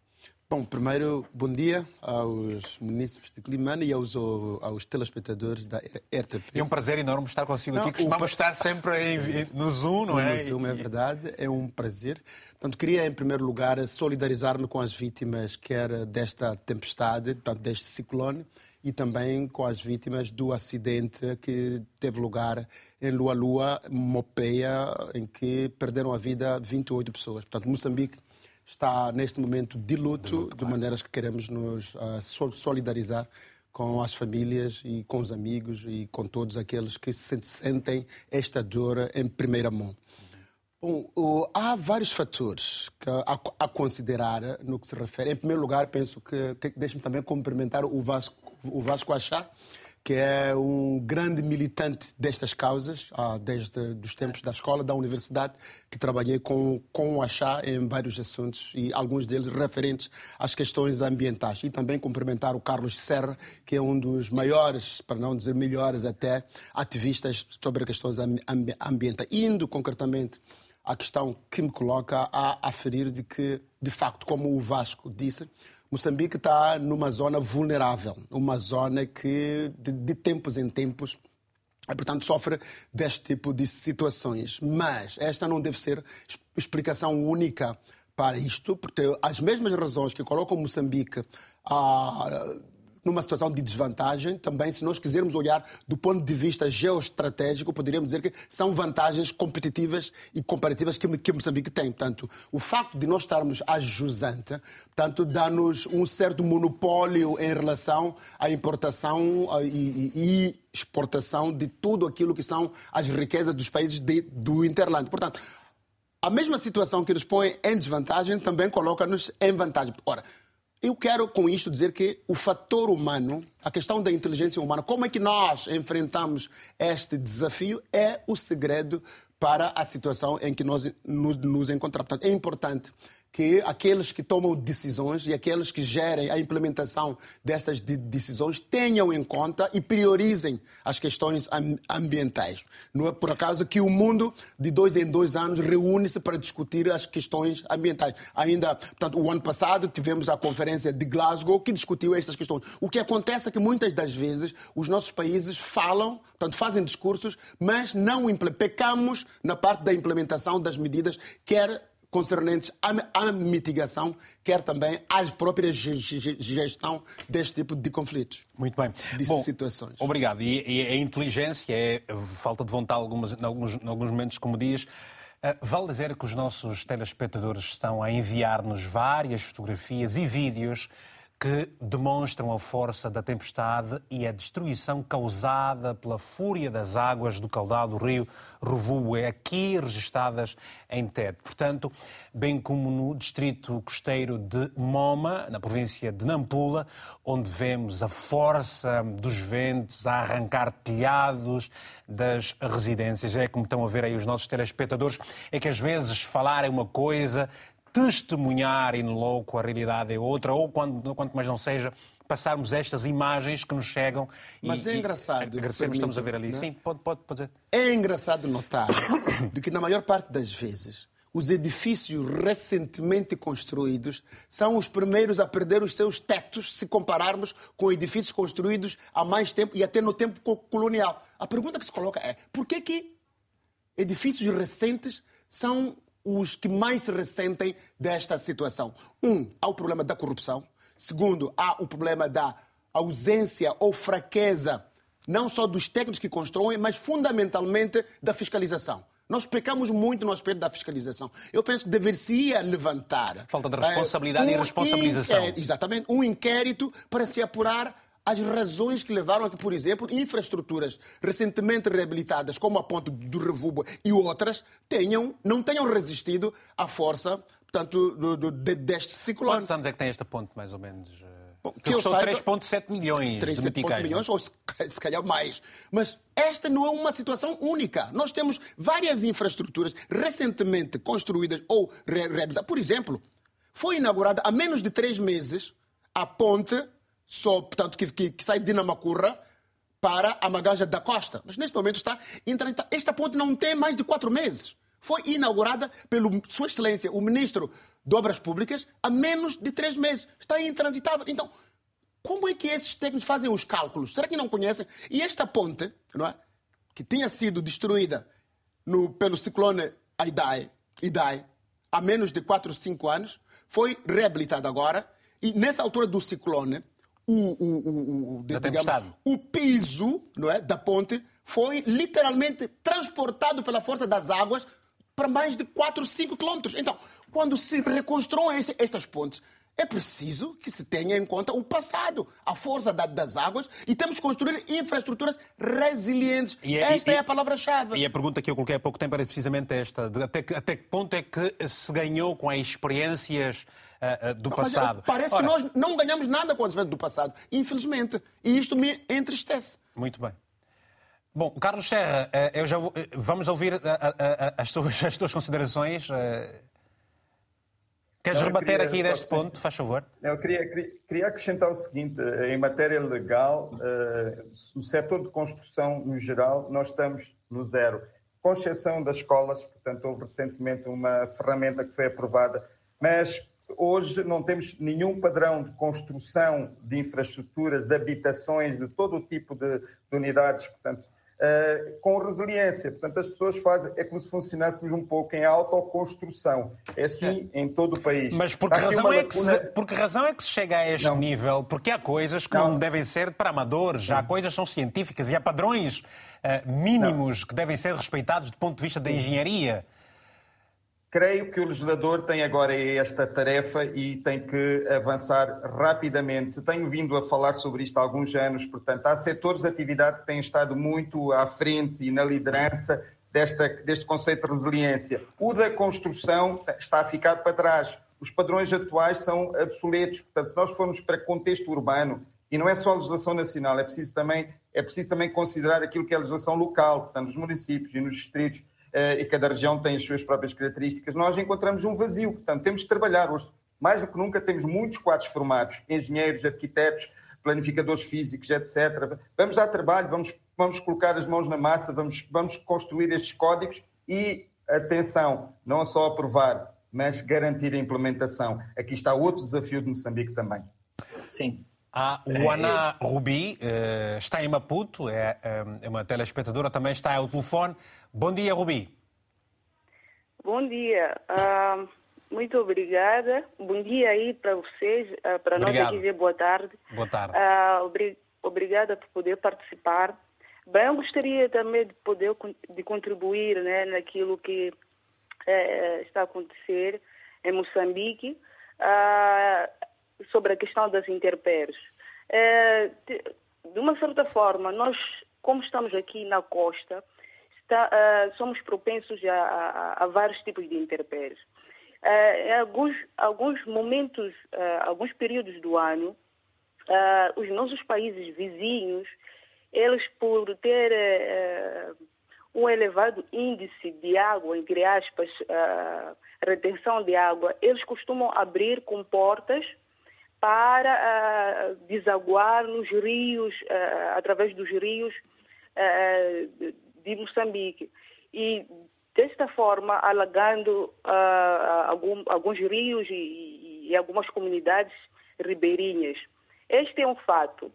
Bom, primeiro, bom dia aos munícipes de Climane e aos, aos telespectadores da RTP. É um prazer enorme estar consigo aqui. Costumamos estar sempre em, no Zoom, não é? No Zoom, é verdade. É um prazer. Portanto, queria, em primeiro lugar, solidarizar-me com as vítimas, quer desta tempestade, portanto, deste ciclone, e também com as vítimas do acidente que teve lugar em Lua Lua, Mopeia, em que perderam a vida 28 pessoas. Portanto, Moçambique está neste momento de luto, de, luto, de maneiras que queremos nos uh, solidarizar com as famílias e com os amigos e com todos aqueles que sentem esta dor em primeira mão. Bom, uh, há vários fatores que, a, a, considerar no que se refere. Em primeiro lugar, penso que, que deixe-me também cumprimentar o Vasco, o Vasco Achá, que é um grande militante destas causas, desde os tempos da escola, da universidade, que trabalhei com, com o Achá em vários assuntos e alguns deles referentes às questões ambientais. E também cumprimentar o Carlos Serra, que é um dos maiores, para não dizer melhores até, ativistas sobre questões ambientais. Indo concretamente à questão que me coloca a aferir de que, de facto, como o Vasco disse, Moçambique está numa zona vulnerável, uma zona que de, de tempos em tempos portanto, sofre deste tipo de situações. Mas esta não deve ser explicação única para isto, porque as mesmas razões que colocam Moçambique a numa situação de desvantagem. Também, se nós quisermos olhar do ponto de vista geoestratégico, poderíamos dizer que são vantagens competitivas e comparativas que, que Moçambique tem. Portanto, o facto de nós estarmos a jusante, portanto, dá-nos um certo monopólio em relação à importação e, e, e exportação de tudo aquilo que são as riquezas dos países de, do Interland. Portanto, a mesma situação que nos põe em desvantagem também coloca-nos em vantagem. Ora, eu quero com isto dizer que o fator humano, a questão da inteligência humana, como é que nós enfrentamos este desafio, é o segredo para a situação em que nós nos, nos encontramos. Portanto, é importante que aqueles que tomam decisões e aqueles que gerem a implementação destas decisões tenham em conta e priorizem as questões ambientais. Não é por acaso que o mundo, de dois em dois anos, reúne-se para discutir as questões ambientais. Ainda, portanto, o ano passado tivemos a conferência de Glasgow que discutiu estas questões. O que acontece é que muitas das vezes os nossos países falam, portanto, fazem discursos, mas não pecamos na parte da implementação das medidas, quer concernentes à, mitigação, quer também à própria gestão deste tipo de conflitos. Muito bem. De Bom, situações. Obrigado. E, e a inteligência, é falta de vontade algumas, em, alguns, em alguns momentos, como diz. Uh, vale dizer que os nossos telespectadores estão a enviar-nos várias fotografias e vídeos que demonstram a força da tempestade e a destruição causada pela fúria das águas do caudal do rio Revubu, aqui registadas em Tete. Portanto, bem como no distrito costeiro de Moma, na província de Nampula, onde vemos a força dos ventos a arrancar telhados das residências. É como estão a ver aí os nossos telespectadores, é que às vezes falar é uma coisa, testemunhar in loco a realidade é outra, ou quando, quanto mais não seja, passarmos estas imagens que nos chegam. Mas e, é engraçado. Agradecemos, estamos a ver ali. Né? Sim, pode, pode, pode dizer. É engraçado notar de que, na maior parte das vezes, os edifícios recentemente construídos são os primeiros a perder os seus tetos se compararmos com edifícios construídos há mais tempo e até no tempo colonial. A pergunta que se coloca é por que, que edifícios recentes são os que mais se ressentem desta situação. Um, há o problema da corrupção. Segundo, há o problema da ausência ou fraqueza, não só dos técnicos que constroem, mas fundamentalmente da fiscalização. Nós pecamos muito no aspecto da fiscalização. Eu penso que deveria levantar. Falta de responsabilidade é, um e responsabilização. exatamente. Um inquérito para se apurar as razões que levaram a que, por exemplo, infraestruturas recentemente reabilitadas, como a ponte do Revubo e outras, tenham, não tenham resistido à força portanto, do, do, de, deste ciclone. Quantos anos é que tem esta ponte, mais ou menos? Bom, que, que custou 3,7 milhões 3, de meticais. É? milhões, ou se, se calhar mais. Mas esta não é uma situação única. Nós temos várias infraestruturas recentemente construídas ou reabilitadas. Por exemplo, foi inaugurada há menos de três meses a ponte só, portanto, que, que, que sai de Namacurra para a Magaja da Costa. Mas neste momento está. Esta ponte não tem mais de quatro meses. Foi inaugurada pelo Sua Excelência, o Ministro de Obras Públicas, há menos de três meses. Está intransitável. Então, como é que esses técnicos fazem os cálculos? Será que não conhecem? E esta ponte, não é? que tinha sido destruída no, pelo ciclone Idai, Idai há menos de 4 ou 5 anos, foi reabilitada agora. E nessa altura do ciclone, o, o, o, de, digamos, o piso não é, da ponte foi literalmente transportado pela força das águas para mais de 4, 5 quilômetros. Então, quando se reconstruem estas pontes, é preciso que se tenha em conta o passado, a força das águas e temos que construir infraestruturas resilientes. É, esta e, é a palavra-chave. E a pergunta que eu coloquei há pouco tempo era precisamente esta: até que, até que ponto é que se ganhou com as experiências uh, do não, passado. Parece Ora, que nós não ganhamos nada com o desenvolvimento do passado, infelizmente. E isto me entristece. Muito bem. Bom, Carlos Serra, uh, eu já vou, vamos ouvir as tuas, as tuas considerações. Queres não, rebater aqui deste ponto, faz favor? Eu queria, queria, queria, acrescentar o seguinte: em matéria legal, uh, no setor de construção no geral, nós estamos no zero, com exceção das escolas, portanto, houve recentemente uma ferramenta que foi aprovada, mas Hoje não temos nenhum padrão de construção de infraestruturas, de habitações, de todo o tipo de, de unidades, portanto, uh, com resiliência. Portanto, as pessoas fazem, é como se funcionássemos um pouco em autoconstrução. É assim é. em todo o país. Mas por que, razão é que se, por que razão é que se chega a este não. nível? Porque há coisas que não. não, devem ser para amadores, já há coisas que são científicas e há padrões uh, mínimos não. que devem ser respeitados do ponto de vista da engenharia. Creio que o legislador tem agora esta tarefa e tem que avançar rapidamente. Tenho vindo a falar sobre isto há alguns anos, portanto, há setores de atividade que têm estado muito à frente e na liderança desta, deste conceito de resiliência. O da construção está a ficar para trás. os padrões atuais são obsoletos. Portanto, se nós formos para contexto urbano, e não é só a legislação nacional, é preciso também, é preciso também considerar aquilo que é a legislação local, portanto, nos municípios e nos distritos, e cada região tem as suas próprias características, nós encontramos um vazio. Portanto, temos de trabalhar hoje. Mais do que nunca, temos muitos quadros formados, engenheiros, arquitetos, planificadores físicos, etc. Vamos dar trabalho, vamos, vamos colocar as mãos na massa, vamos, vamos construir estes códigos e, atenção, não só aprovar, mas garantir a implementação. Aqui está outro desafio de Moçambique também. Sim. A Juana Rubi eh, está em Maputo, é, é uma telespectadora, também está ao telefone. Bom dia, Rubi. Bom dia. Uh, muito obrigada. Bom dia aí para vocês, uh, para nós aqui dizer boa tarde. Boa tarde. Uh, obri obrigada por poder participar. Bem, eu gostaria também de poder de contribuir né, naquilo que eh, está a acontecer em Moçambique sobre a questão das intempéries. É, de uma certa forma, nós, como estamos aqui na costa, está, uh, somos propensos a, a, a, vários tipos de intempéries. Uh, em alguns, alguns momentos, uh, alguns períodos do ano, os nossos países vizinhos, eles por ter um elevado índice de água, entre aspas, retenção de água, eles costumam abrir comportas para uh, desaguar nos rios, uh, através dos rios uh, de Moçambique. E, desta forma, alagando algum, alguns rios e, e, algumas comunidades ribeirinhas. Este é um fato.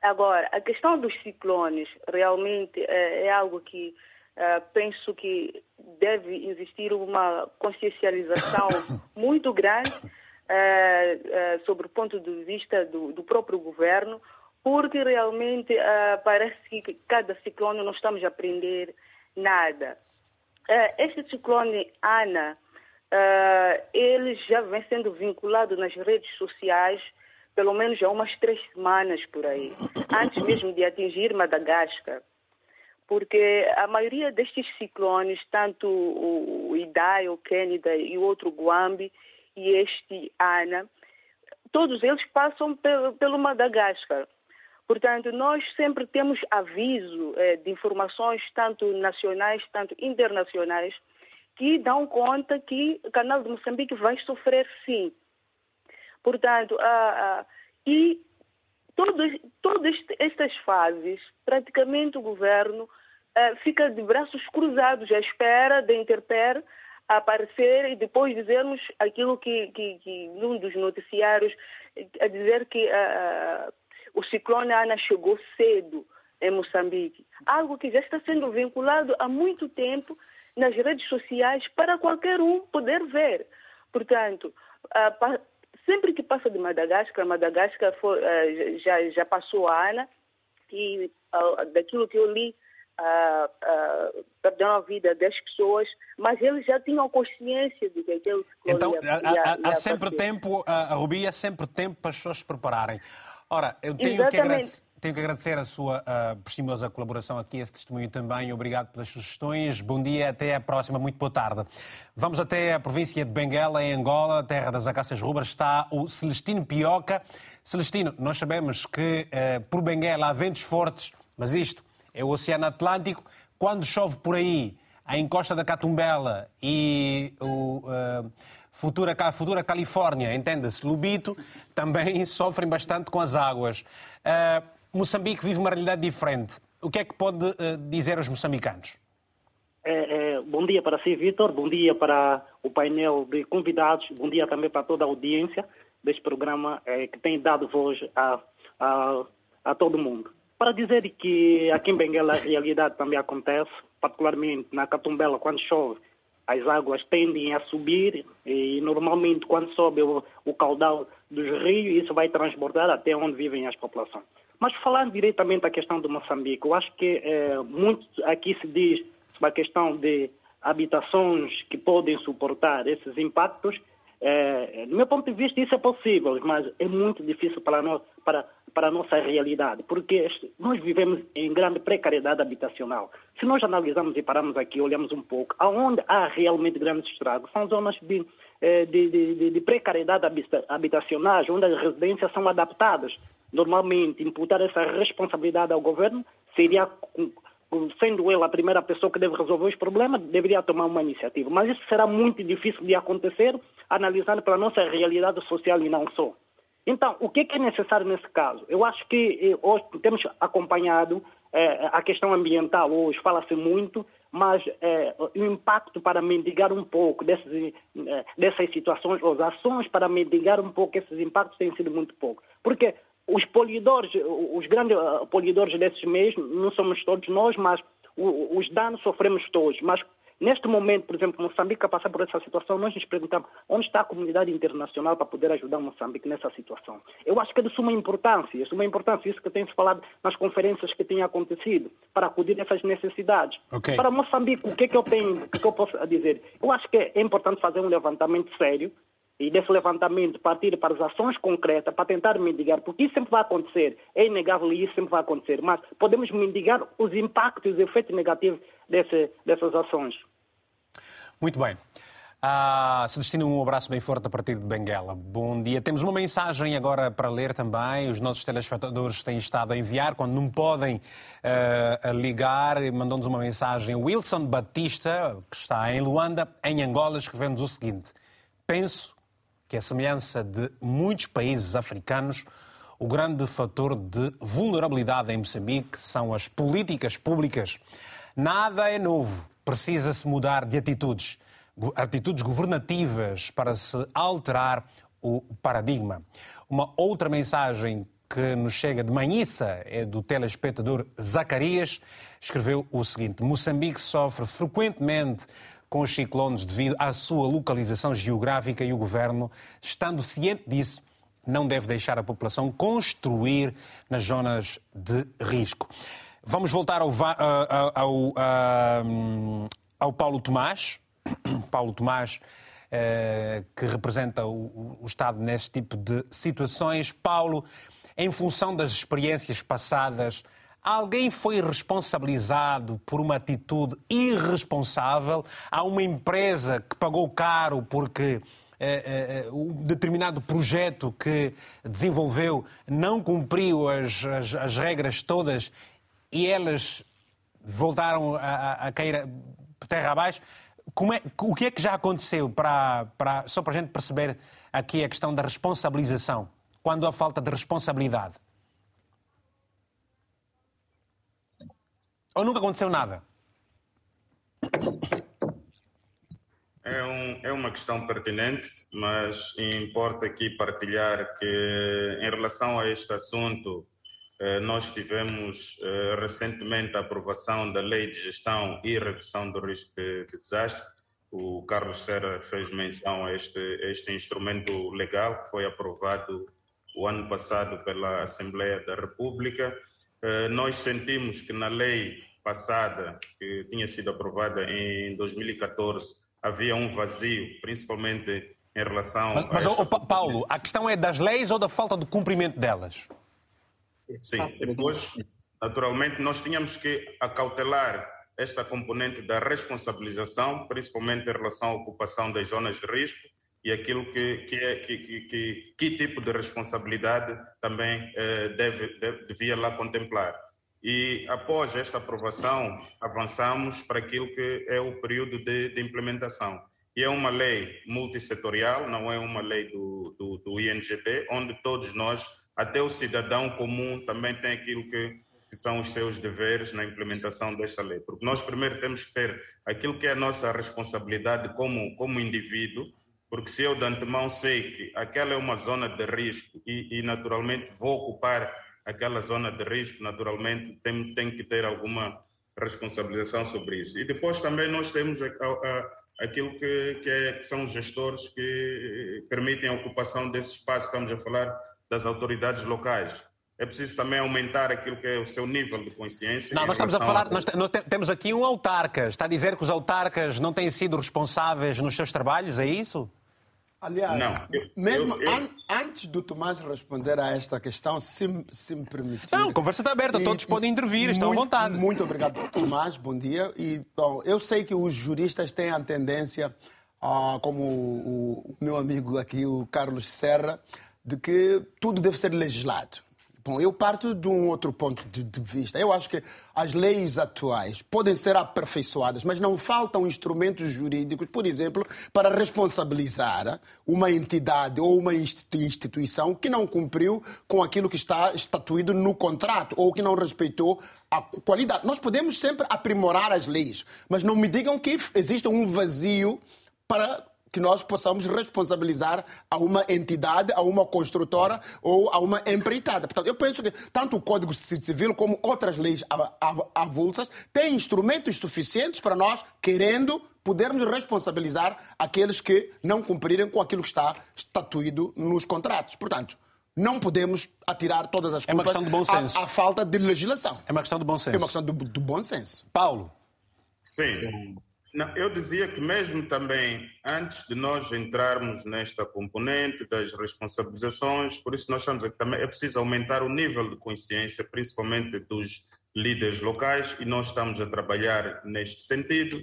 Agora, a questão dos ciclones realmente é algo que penso que deve existir uma consciencialização muito grande uh, uh, sobre o ponto de vista do, do próprio governo, porque realmente uh, parece que cada ciclone não estamos a aprender nada. este ciclone Ana, ele já vem sendo vinculado nas redes sociais pelo menos há umas três semanas por aí, antes mesmo de atingir Madagascar. Porque a maioria destes ciclones, tanto o Idai, o Kennedy e o outro Guambi, e este Ana, todos eles passam pelo, pelo Madagascar. Portanto, nós sempre temos aviso eh, de informações, tanto nacionais, tanto internacionais, que dão conta que o canal de Moçambique vai sofrer sim. Portanto, ah, ah, e todas, todas estas fases, praticamente o governo ah, fica de braços cruzados à espera da Interper aparecer e depois dizermos aquilo que, que, que num dos noticiários, a dizer que o ciclone Ana chegou cedo em Moçambique. Algo que já está sendo vinculado há muito tempo nas redes sociais para qualquer um poder ver. Portanto, uh, sempre que passa de Madagascar, Madagascar uh, já, já passou a Ana, e daquilo que eu li, perderam a vida 10 pessoas, mas eles já tinham consciência de que aquele Então, ia, ia, há, sempre tempo, a Rubi, há sempre tempo para as pessoas se prepararem. Ora, eu tenho que, agradecer, tenho que agradecer a sua uh, prestimosa colaboração aqui, esse testemunho também. Obrigado pelas sugestões. Bom dia, até à próxima. Muito boa tarde. Vamos até a província de Benguela, em Angola, terra das acácias rubras. Está o Celestino Pioca. Celestino, nós sabemos que uh, por Benguela há ventos fortes, mas isto é o Oceano Atlântico. Quando chove por aí, a encosta da Catumbela e o, uh, futura, futura Califórnia, entenda-se, Lubito, também sofrem bastante com as águas. Uh, Moçambique vive uma realidade diferente. O que é que pode uh, dizer aos moçambicanos? É, é, bom dia para si, Vitor. Bom dia para o painel de convidados. Bom dia também para toda a audiência deste programa é, que tem dado voz a, a, a todo mundo. Para dizer que aqui em Benguela a realidade também acontece, particularmente na Catumbela, quando chove, as águas tendem a subir e normalmente quando sobe o, o caudal dos rios, isso vai transbordar até onde vivem as populações. Mas falando diretamente da questão do Moçambique, eu acho que é, muito aqui se diz sobre a questão de habitações que podem suportar esses impactos. É, do meu ponto de vista, isso é possível, mas é muito difícil para nós, para, para a nossa realidade, porque nós vivemos em grande precariedade habitacional. Se nós analisamos e paramos aqui, olhamos um pouco, aonde há realmente grandes estragos, são zonas de, eh, de, de, de precariedade habitacional, onde as residências são adaptadas. Normalmente, imputar essa responsabilidade ao governo seria sendo ele a primeira pessoa que deve resolver os problemas, deveria tomar uma iniciativa. Mas isso será muito difícil de acontecer, analisando pela nossa realidade social e não só. Então, o que é necessário nesse caso? Eu acho que eh, hoje temos acompanhado eh, a questão ambiental, hoje fala-se muito, mas eh, o impacto para mitigar um pouco desses, dessas situações, as ações para mitigar um pouco esses impactos têm sido muito pouco. Porque os polidores, os grandes polidores desses meios, não somos todos nós, mas os danos sofremos todos. Mas neste momento, por exemplo, Moçambique a passar por essa situação, nós nos perguntamos onde está a comunidade internacional para poder ajudar Moçambique nessa situação. Eu acho que é de suma importância, de suma importância isso que tem se falado nas conferências que têm acontecido, para acudir a essas necessidades. Okay. Para Moçambique, o que é que eu tenho, o que, é que eu posso dizer? Eu acho que é importante fazer um levantamento sério e desse levantamento partir para as ações concretas para tentar mitigar, porque isso sempre vai acontecer, é inegável e isso sempre vai acontecer, mas podemos mitigar os impactos e os efeitos negativos desse, dessas ações. Muito bem. Ah, se destina um abraço bem forte a partir de Benguela. Bom dia. Temos uma mensagem agora para ler também. Os nossos telespectadores têm estado a enviar, quando não podem uh, ligar, mandou-nos uma mensagem. Wilson Batista, que está em Luanda, em Angola, escrevendo o seguinte: Penso que, a semelhança de muitos países africanos, o grande fator de vulnerabilidade em Moçambique são as políticas públicas. Nada é novo, precisa-se mudar de atitudes, atitudes governativas para se alterar o paradigma. Uma outra mensagem que nos chega de Manhissa é do telespectador Zacarias, escreveu o seguinte: Moçambique sofre frequentemente com os ciclones devido à sua localização geográfica e o governo, estando ciente disso, não deve deixar a população construir nas zonas de risco. Vamos voltar ao, ao, ao, ao Paulo Tomás. Paulo Tomás, eh, que representa o, o Estado neste tipo de situações. Paulo, em função das experiências passadas, Alguém foi responsabilizado por uma atitude irresponsável? Há uma empresa que pagou caro porque eh, eh, um determinado projeto que desenvolveu não cumpriu as, as, as regras todas e elas voltaram a, a cair terra abaixo. É, o que é que já aconteceu para, para, só para a gente perceber aqui a questão da responsabilização, quando há falta de responsabilidade? Ou nunca aconteceu nada? É, um, é uma questão pertinente, mas importa aqui partilhar que, em relação a este assunto, eh, nós tivemos eh, recentemente a aprovação da Lei de Gestão e Redução do Risco de, de Desastre. O Carlos Serra fez menção a este, a este instrumento legal que foi aprovado o ano passado pela Assembleia da República nós sentimos que na lei passada, que tinha sido aprovada em 2014, havia um vazio, principalmente em relação mas, mas esta... Paulo, a questão é das leis ou da falta de cumprimento delas? Sim, depois, naturalmente, nós tínhamos que acautelar esta componente da responsabilização, principalmente em relação à ocupação das zonas de risco, e aquilo que, que, é, que, que, que, tipo de responsabilidade também eh, deve, deve, devia lá contemplar. E após esta aprovação, avançamos para aquilo que é o período de, de implementação. E é uma lei multissetorial, não é uma lei do, do, do onde todos nós, até o cidadão comum, também tem aquilo que, que são os seus deveres na implementação desta lei. Porque nós primeiro temos que ter aquilo que é a nossa responsabilidade como, como indivíduo, porque se eu de antemão sei que aquela é uma zona de risco e, e naturalmente vou ocupar aquela zona de risco, naturalmente tem, tem que ter alguma responsabilização sobre isso. E depois também nós temos a, a, aquilo que, que, é, que, são os gestores que permitem a ocupação desse espaço, estamos a falar das autoridades locais. É preciso também aumentar aquilo que é o seu nível de consciência. Não, nós estamos a falar, a... nós, nós temos aqui um autarca. Está a dizer que os autarcas não têm sido responsáveis nos seus trabalhos, é isso? Aliás, não, eu, mesmo eu, eu... An antes do Tomás responder a esta questão, se, se me permitir. Não, a conversa está aberta, e, todos podem intervir, estão muito, à vontade. Muito obrigado, Tomás, bom dia. E, bom, eu sei que os juristas têm a tendência, ah, como o, o meu amigo aqui, o Carlos Serra, de que tudo deve ser legislado. Bom, eu parto de um outro ponto de, de, vista. Eu acho que as leis atuais podem ser aperfeiçoadas, mas não faltam instrumentos jurídicos, por exemplo, para responsabilizar uma entidade ou uma instituição que não cumpriu com aquilo que está estatuído no contrato ou que não respeitou a qualidade. Nós podemos sempre aprimorar as leis, mas não me digam que existe um vazio para que nós possamos responsabilizar a uma entidade, a uma construtora ou a uma empreitada. Portanto, eu penso que tanto o Código Civil como outras leis avulsas têm instrumentos suficientes para nós, querendo, podermos responsabilizar aqueles que não cumprirem com aquilo que está estatuído nos contratos. Portanto, não podemos atirar todas as culpas é uma questão de bom senso. À, à falta de legislação. É uma questão de bom senso. É uma questão do, do bom senso. Paulo. Sim. Não, eu dizia que mesmo também antes de nós entrarmos nesta componente das responsabilizações, por isso nós estamos aqui também é preciso aumentar o nível de consciência, principalmente dos líderes locais, e nós estamos a trabalhar neste sentido,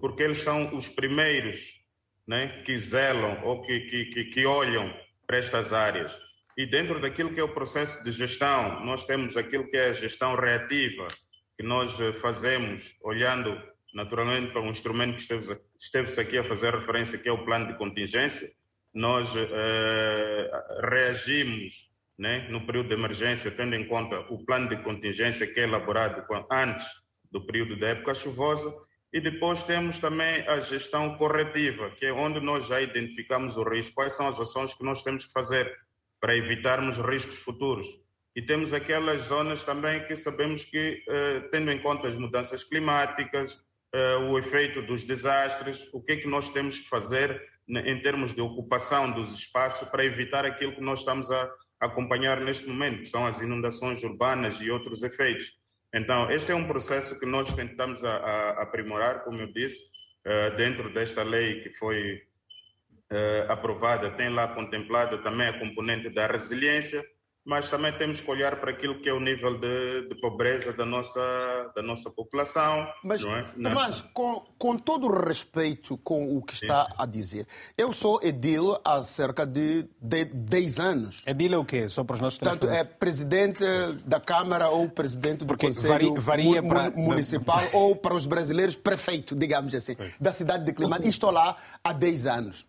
porque eles são os primeiros né, que zelam ou que, que, que olham para estas áreas. E dentro daquilo que é o processo de gestão, nós temos aquilo que é a gestão reativa, que nós eh, fazemos olhando naturalmente para um instrumento que esteve, esteve aqui a fazer referência, que é o plano de contingência. Nós eh, reagimos né, no período de emergência, tendo em conta o plano de contingência que é elaborado antes do período da época chuvosa, e depois temos também a gestão corretiva, que é onde nós já identificamos o risco, quais são as ações que nós temos que fazer para evitarmos riscos futuros. E temos aquelas zonas também que sabemos que, eh, tendo em conta as mudanças climáticas, o efeito dos desastres, o que é que nós temos que fazer em termos de ocupação dos espaços para evitar aquilo que nós estamos a acompanhar neste momento, que são as inundações urbanas e outros efeitos. Então, este é um processo que nós tentamos a, a aprimorar, como eu disse, uh, dentro desta lei que foi uh, aprovada, tem lá contemplado também a componente da resiliência, mas também temos que olhar para aquilo que é o nível de, de pobreza da nossa, da nossa população. Mas, não é? Tomás, com, com todo o respeito com o que está Sim. a dizer, eu sou edil há cerca de, de 10 anos. Edil é o quê? Só para os nossos Tanto é presidente da Câmara ou presidente do Porque Conselho varia, varia para... Municipal ou para os brasileiros prefeito, digamos assim, Sim. da cidade de Climate. E estou lá há 10 anos.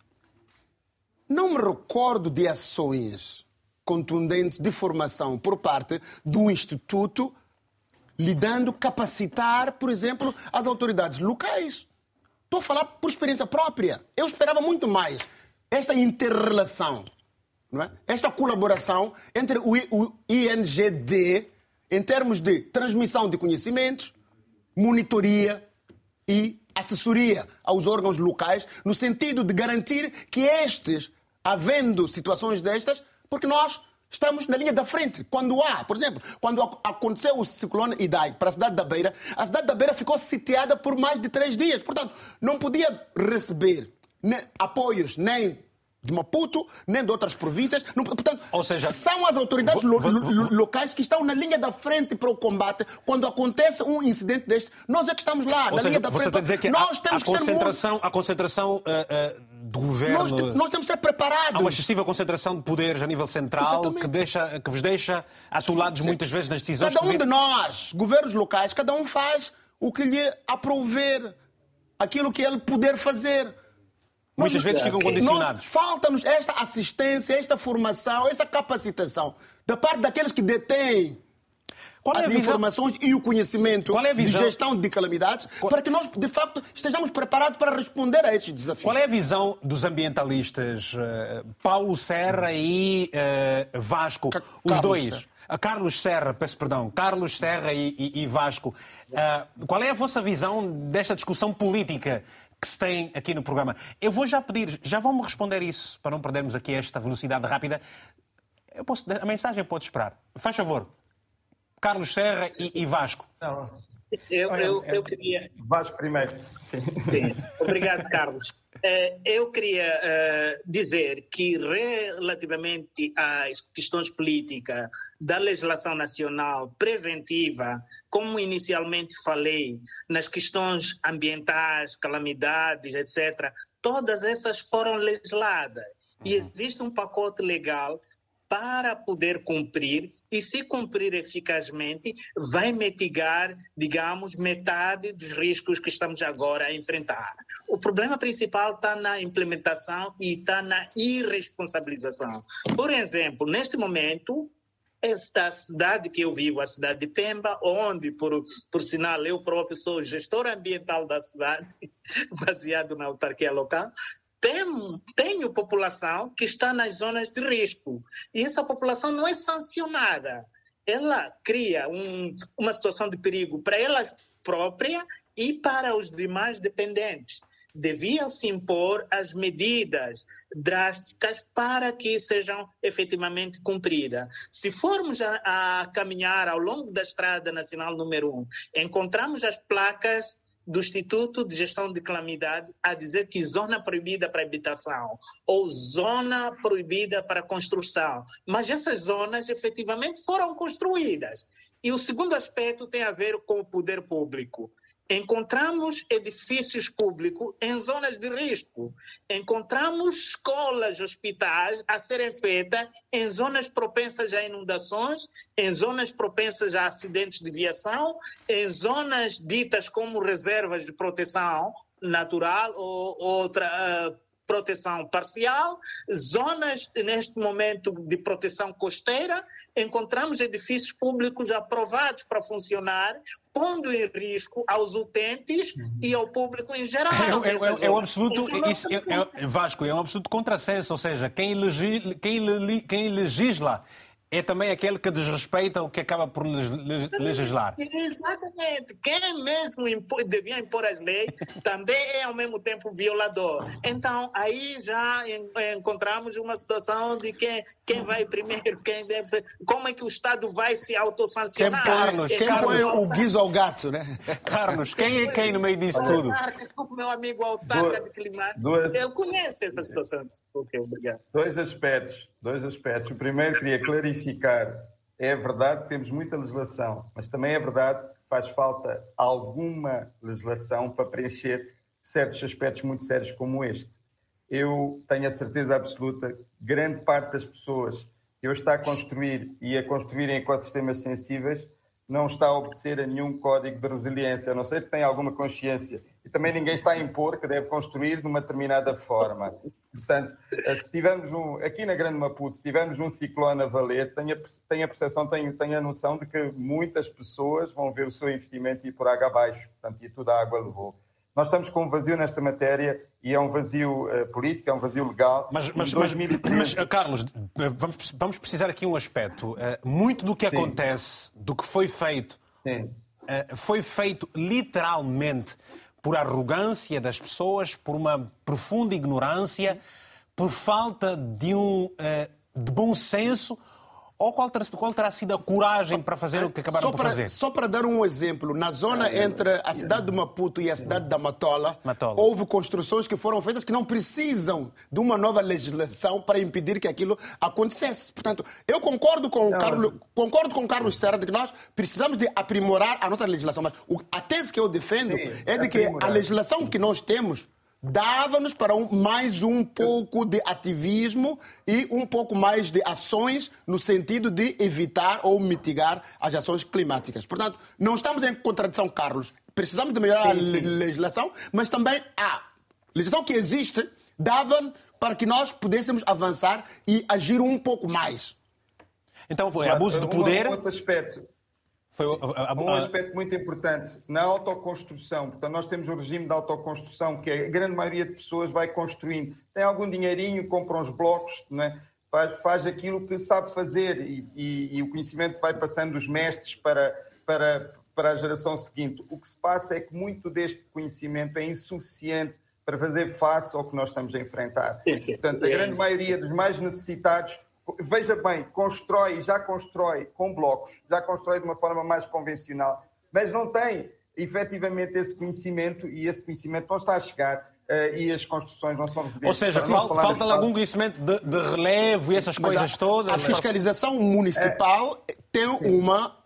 Não me recordo de ações contundente de formação por parte do Instituto, lhe dando capacitar, por exemplo, as autoridades locais. Estou a falar por experiência própria. Eu esperava muito mais esta interrelação, não é? esta colaboração entre o INGD em termos de transmissão de conhecimentos, monitoria e assessoria aos órgãos locais, no sentido de garantir que estes, havendo situações destas, porque nós estamos na linha da frente. Quando há, por exemplo, quando aconteceu o ciclone Idai para a cidade da Beira, a cidade da Beira ficou sitiada por mais de três dias. Portanto, não podia receber apoios nem de Maputo, nem de outras províncias. Portanto, Ou seja, são as autoridades lo, lo, locais que estão na linha da frente para o combate. Quando acontece um incidente deste, nós é que estamos lá, na seja, linha da frente. Você dizer que nós a, temos a concentração, que ser... a concentração uh, uh, do governo. Nós, nós, temos que ser preparados. Há uma excessiva concentração de poderes a nível central que, deixa, que vos deixa atolados muitas vezes nas decisões. Cada um de nós, governos locais, cada um faz o que lhe aprover, aquilo que ele puder fazer. Muitas vezes ficam condicionados. Falta-nos esta assistência, esta formação, essa capacitação da parte daqueles que detêm é as informações e o conhecimento é de gestão de calamidades Qual... para que nós, de facto, estejamos preparados para responder a estes desafios. Qual é a visão dos ambientalistas uh, Paulo Serra e uh, Vasco? Ca os Carlos dois. Serra. A Carlos Serra, peço perdão, Carlos Serra e, e, e Vasco. Uh, qual é a vossa visão desta discussão política que se tem aqui no programa? Eu vou já pedir, já vão-me responder isso, para não perdermos aqui esta velocidade rápida. Posso, a mensagem pode esperar. Faz favor, Carlos Serra e, e Vasco. Não, Eu, eu, eu queria. Vasco primeiro. Sim. Sim. Obrigado, Carlos. Eh, eu queria eh, dizer que, relativamente às questões políticas da legislação nacional preventiva, como inicialmente falei, nas questões ambientais, calamidades, etc., todas essas foram legisladas. E uhum. existe um pacote legal para poder cumprir e, se cumprir eficazmente, vai mitigar, digamos, metade dos riscos que estamos agora a enfrentar. O problema principal está na implementação e está na irresponsabilização. Por exemplo, neste momento, esta cidade que eu vivo, a cidade de Pemba, onde, por, por sinal, eu próprio sou gestor ambiental da cidade, baseado na autarquia local, tenho, tenho população que está nas zonas de risco. E essa população não é sancionada. Ela cria um, uma situação de perigo para ela própria e para os demais dependentes. Deviam se impor as medidas drásticas para que sejam efetivamente cumpridas. Se formos a, a caminhar ao longo da Estrada Nacional número 1, encontramos as placas do Instituto de Gestão de Calamidade a dizer que zona proibida para habitação ou zona proibida para construção. Mas essas zonas efetivamente foram construídas. E o segundo aspecto tem a ver com o poder público. Encontramos edifícios públicos em zonas de risco. Encontramos escolas, hospitais a serem feitas em zonas propensas a inundações, em zonas propensas a acidentes de viação, em zonas ditas como reservas de proteção natural ou outra uh, proteção parcial, zonas neste momento de proteção costeira, encontramos edifícios públicos aprovados para funcionar, pondo em risco aos utentes e ao público em geral. É, é, é, é um absoluto, isso, é, Vasco, é um absoluto contrassenso, ou seja, quem, legi, quem, quem legisla é também aquele que desrespeita o que acaba por legislar. Exatamente. Quem mesmo impor, devia impor as leis também é ao mesmo tempo violador. Então, aí já encontramos uma situação de quem, quem vai primeiro, quem deve ser, como é que o Estado vai se autossancionar. Quem, Carlos, quem Carlos, põe o guiso ao gato, né? Carlos, quem é quem no meio disso tudo? O meu amigo autarca de climático, ele conhece essa situação. Ok, obrigado. Dois aspectos, dois aspectos. O primeiro queria clarificar. É verdade que temos muita legislação, mas também é verdade que faz falta alguma legislação para preencher certos aspectos muito sérios como este. Eu tenho a certeza absoluta que grande parte das pessoas que hoje está a construir e a construir em ecossistemas sensíveis não está a obedecer a nenhum código de resiliência, a não ser que tenha alguma consciência. E também ninguém está a impor que deve construir de uma determinada forma. Portanto, eh, se tivermos um, aqui na Grande Maputo, se tivermos um ciclone a valer, tenho a, tenho a percepção, tenho, tenho a noção de que muitas pessoas vão ver o seu investimento ir por água abaixo, portanto, e toda a água levou. Nós estamos com um vazio nesta matéria e é um vazio uh, político, é um vazio legal. Mas, mas, mas, mas Carlos, vamos, vamos, precisar aqui um aspecto. Uh, muito do que Sim. acontece, do que foi feito, uh, foi feito literalmente por arrogância das pessoas, por uma profunda ignorância, por falta de um de bom senso ou qual terá, qual terá sido a coragem para fazer o que acabaram só por para, fazer? Só para dar um exemplo, na zona entre a cidade de Maputo e a cidade da Matola, Matola, houve construções que foram feitas que não precisam de uma nova legislação para impedir que aquilo acontecesse. Portanto, eu concordo com o Carlos, concordo com o Carlos Serra de que nós precisamos de aprimorar a nossa legislação, mas a tese que eu defendo Sim, é de que a legislação que nós temos dava-nos para um, mais um pouco de ativismo e um pouco mais de ações no sentido de evitar ou mitigar as ações climáticas. Portanto, não estamos em contradição, Carlos. Precisamos de melhorar sim, sim. a legislação, mas também a legislação que existe dava para que nós pudéssemos avançar e agir um pouco mais. Então foi abuso de poder. Um outro aspecto. Foi a, a, a, um aspecto muito importante na autoconstrução. Portanto, nós temos um regime de autoconstrução que a grande maioria de pessoas vai construindo. Tem algum dinheirinho, compra uns blocos, é? faz, faz aquilo que sabe fazer e, e, e, o conhecimento vai passando dos mestres para, para, para a geração seguinte. O que se passa é que muito deste conhecimento é insuficiente para fazer face ao que nós estamos a enfrentar. Portanto, a grande maioria dos mais necessitados veja bem, constrói, já constrói com blocos, já constrói de uma forma mais convencional, mas não tem efetivamente esse conhecimento e esse conhecimento não está a chegar uh, e as construções não são residentes. Ou seja, fal, falta algum conhecimento de, de relevo e essas coisas a, todas? A fiscalização municipal é, tem uma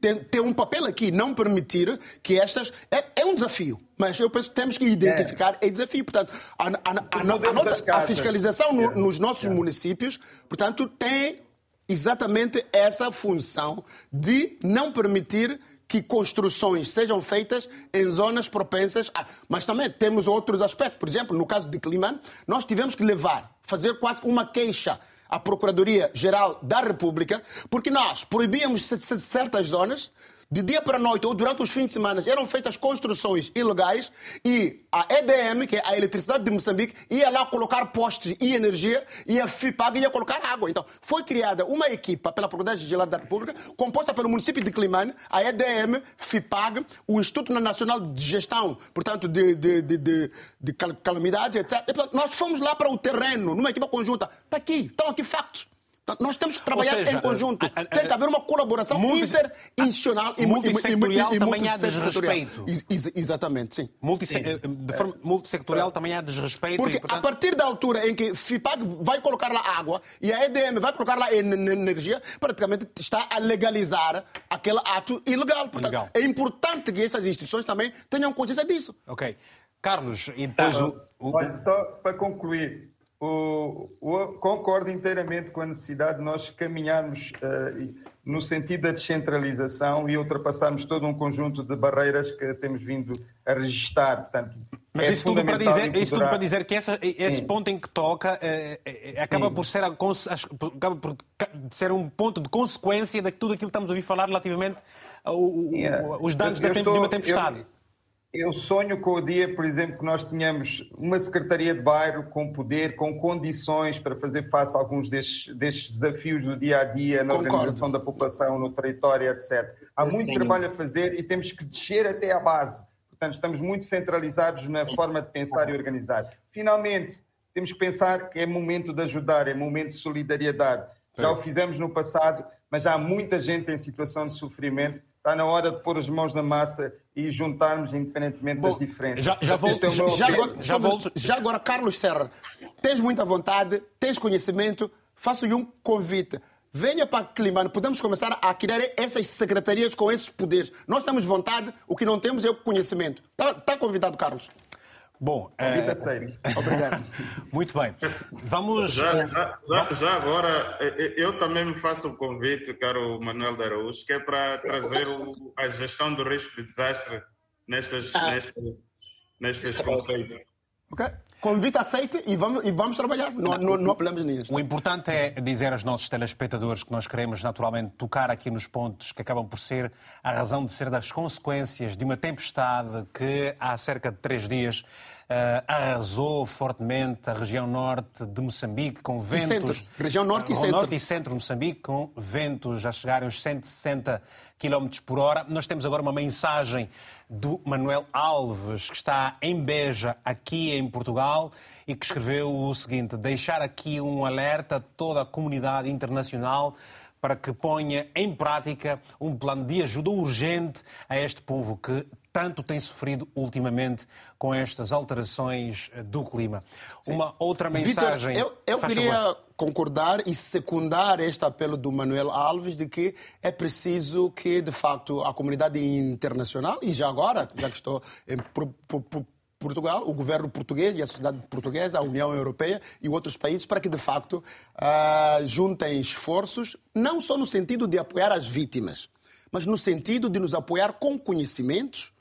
tem, tem, um papel aqui, não permitir que estas. É, é, um desafio, mas eu penso que temos que identificar é. desafio. Portanto, a, a, a, a nossa, fiscalização no, nos nossos municípios, portanto, tem exatamente essa função de não permitir que construções sejam feitas em zonas propensas a... Mas também temos outros aspectos. Por exemplo, no caso de Climane, nós tivemos que levar, fazer quase uma queixa à Procuradoria-Geral da República, porque nós proibíamos certas zonas de dia para noite ou durante os fins de semana eram feitas construções ilegais e a EDM, que é a Eletricidade de Moçambique, ia lá colocar postes e energia e a FIPAG ia colocar água. Então, foi criada uma equipa pela Procuradoria-Geral da República, composta pelo município de Climane, a EDM, FIPAG, o Instituto Nacional de Gestão, portanto, de, de, de, de, de calamidades, etc. E, portanto, nós fomos lá para o terreno, numa equipa conjunta. Está aqui, estão aqui factos. Nós temos que trabalhar seja, em conjunto. A, a, Tem que haver uma colaboração multi, interinstitucional e e, e, e, também há desrespeito. Ex exatamente, sim. Multisse sim. De forma multissectorial também há desrespeito. Porque portanto... a partir da altura em que FIPAG vai colocar lá água e a EDM vai colocar lá energia, praticamente está a legalizar aquele ato ilegal. Portanto, ilegal. é importante que essas instituições também tenham consciência disso. Ok. Carlos, e depois ah, o, o... Olha, só para concluir, o, o, concordo inteiramente com a necessidade de nós caminharmos uh, no sentido da descentralização e ultrapassarmos todo um conjunto de barreiras que temos vindo a registar. Portanto, Mas é isso, tudo para dizer, isso tudo para dizer que essa, esse ponto em que toca é, é, acaba por ser, a, acaba por ser um ponto de consequência de tudo aquilo que estamos a ouvir falar relativamente aos danos eu, da, estou, de uma tempestade. Eu, eu sonho com o dia, por exemplo, que nós tenhamos uma secretaria de bairro com poder, com condições para fazer face a alguns destes, destes desafios do dia a dia, na Concordo. organização da população, no território, etc. Há muito trabalho a fazer e temos que descer até à base. Portanto, estamos muito centralizados na forma de pensar e organizar. Finalmente, temos que pensar que é momento de ajudar, é momento de solidariedade. Já o fizemos no passado, mas há muita gente em situação de sofrimento Está na hora de pôr as mãos na massa e juntarmos independentemente Bom, das diferenças. Já, já, volto, é já, já, agora, já, volto, já agora, Carlos Serra, tens muita vontade, tens conhecimento, faço-lhe um convite. Venha para Climano, podemos começar a criar essas secretarias com esses poderes. Nós temos vontade, o que não temos é o conhecimento. Está, está convidado, Carlos. Bom, é... Obrigado. Muito bem. Vamos. Já, já, já, já, agora, eu também me faço o convite, caro Manuel de Araújo, que é para trazer o, a gestão do risco de desastre nestas, ah. nestas, nestas confeitos. Ok. Convite aceite e vamos, e vamos trabalhar. Não, não, não apelamos nisso. O importante é dizer aos nossos telespectadores que nós queremos naturalmente tocar aqui nos pontos que acabam por ser a razão de ser das consequências de uma tempestade que há cerca de três dias arrasou fortemente a região norte de Moçambique, com ventos. Centro. Região norte e centro. Norte e centro de Moçambique, com ventos a chegarem aos 160 km por hora. Nós temos agora uma mensagem do Manuel Alves, que está em Beja, aqui em Portugal, e que escreveu o seguinte: deixar aqui um alerta a toda a comunidade internacional para que ponha em prática um plano de ajuda urgente a este povo que tanto tem sofrido ultimamente com estas alterações do clima. Sim. Uma outra mensagem. Victor, eu, eu queria favor. concordar e secundar este apelo do Manuel Alves de que é preciso que, de facto, a comunidade internacional, e já agora, já que estou em Portugal, o governo português e a sociedade portuguesa, a União Europeia e outros países, para que, de facto, uh, juntem esforços, não só no sentido de apoiar as vítimas, mas no sentido de nos apoiar com conhecimentos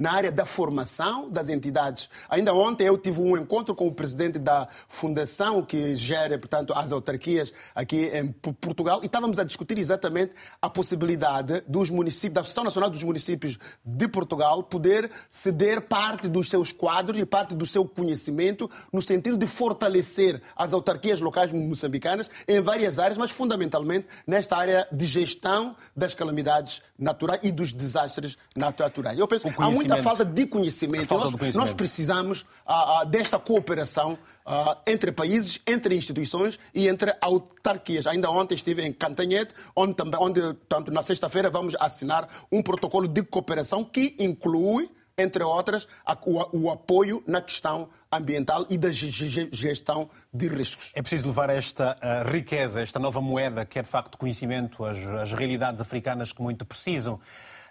na área da formação das entidades. Ainda ontem eu tive um encontro com o presidente da fundação que gera, portanto, as autarquias aqui em Portugal e estávamos a discutir exatamente a possibilidade dos municípios, da Associação Nacional dos Municípios de Portugal poder ceder parte dos seus quadros e parte do seu conhecimento no sentido de fortalecer as autarquias locais moçambicanas em várias áreas, mas fundamentalmente nesta área de gestão das calamidades naturais e dos desastres naturais. Eu penso que há muita muita falta de conhecimento. Falta Nós, conhecimento. nós precisamos ah, ah, desta cooperação ah, entre países, entre instituições e entre autarquias. Ainda ontem estive em Cantanhete, onde, também, onde tanto na sexta-feira vamos assinar um protocolo de cooperação que inclui entre outras, a- o, apoio na questão ambiental e da ge- ge- gestão de riscos. É preciso levar esta ah, riqueza, esta nova moeda, que é de facto conhecimento, às, às realidades africanas que muito precisam.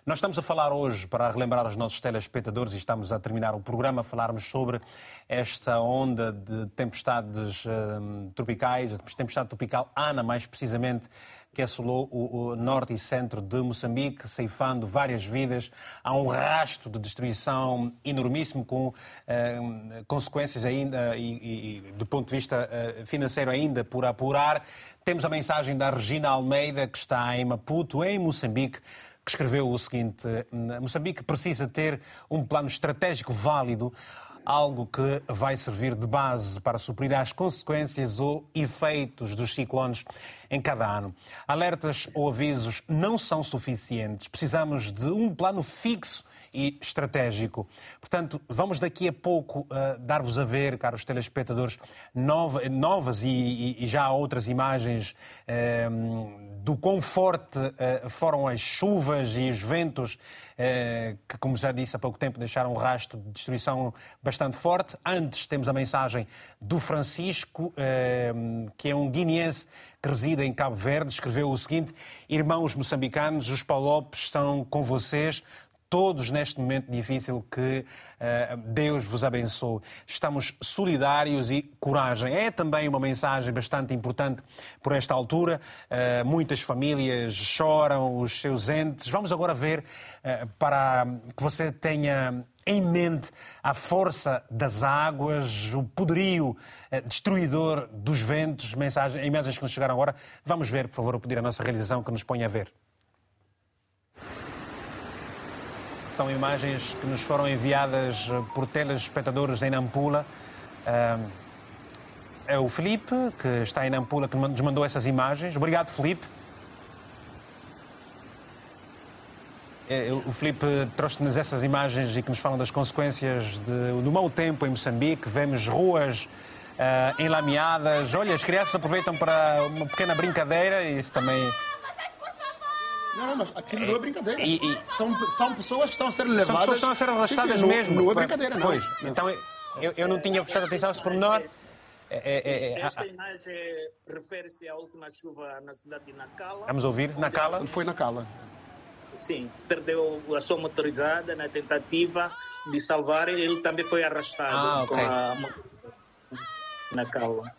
Nós estamos a falar hoje, para relembrar aos nossos telespectadores, e estamos a terminar o programa, a falarmos sobre esta onda de tempestades ah, tropicais, a tempestade tropical Ana, mais precisamente, que assolou o, o norte e centro de Moçambique, ceifando várias vidas. Há um rasto de destruição enormíssimo, com eh, consequências ainda, e, e, do ponto de vista eh, financeiro ainda por apurar. Temos a mensagem da Regina Almeida, que está em Maputo, em Moçambique, que escreveu o seguinte: Moçambique precisa ter um plano estratégico válido algo que vai servir de base para suprir as consequências ou efeitos dos ciclones em cada ano. Alertas ou avisos não são suficientes. Precisamos de um plano fixo e estratégico. Portanto, vamos daqui a pouco uh, dar-vos a ver, caros telespectadores, nova, novas e, e, já outras imagens uh, do quão forte uh, foram as chuvas e os ventos que, como já disse há pouco tempo, deixaram um rastro de destruição bastante forte. Antes temos a mensagem do Francisco, que é um guineense que reside em Cabo Verde, escreveu o seguinte: Irmãos moçambicanos, os Palopes estão com vocês todos neste momento difícil que uh, Deus vos abençoe. Estamos solidários e coragem. É também uma mensagem bastante importante por esta altura. Uh, muitas famílias choram os seus entes. Vamos agora ver uh, para que você tenha em mente a força das águas, o poderio destruidor dos ventos, mensagens, imagens que nos chegaram agora. Vamos ver, por favor, pedir à nossa realização que nos ponha a ver. São imagens que nos foram enviadas por telespectadores em Nampula. É o Felipe, que está em Nampula, que nos mandou essas imagens. Obrigado, Felipe. O Felipe trouxe-nos essas imagens e que nos falam das consequências de, do mau tempo em Moçambique. Vemos ruas uh, enlameadas. Olha, as crianças aproveitam para uma pequena brincadeira e isso também não, não, mas aquilo não é brincadeira. E, e... São, são pessoas que estão a ser levadas. São pessoas que estão a ser arrastadas sim, sim, mesmo. Não, não é brincadeira, não. Pois, então eu, eu não tinha prestado atenção a esse pormenor. É, é, é, Esta imagem refere-se à última chuva na cidade de Nacala. Vamos ouvir, Nacala? Ele foi Nacala. Sim, perdeu a sua motorizada na tentativa de salvar. Ele também foi arrastado ah, okay. com a Nacala.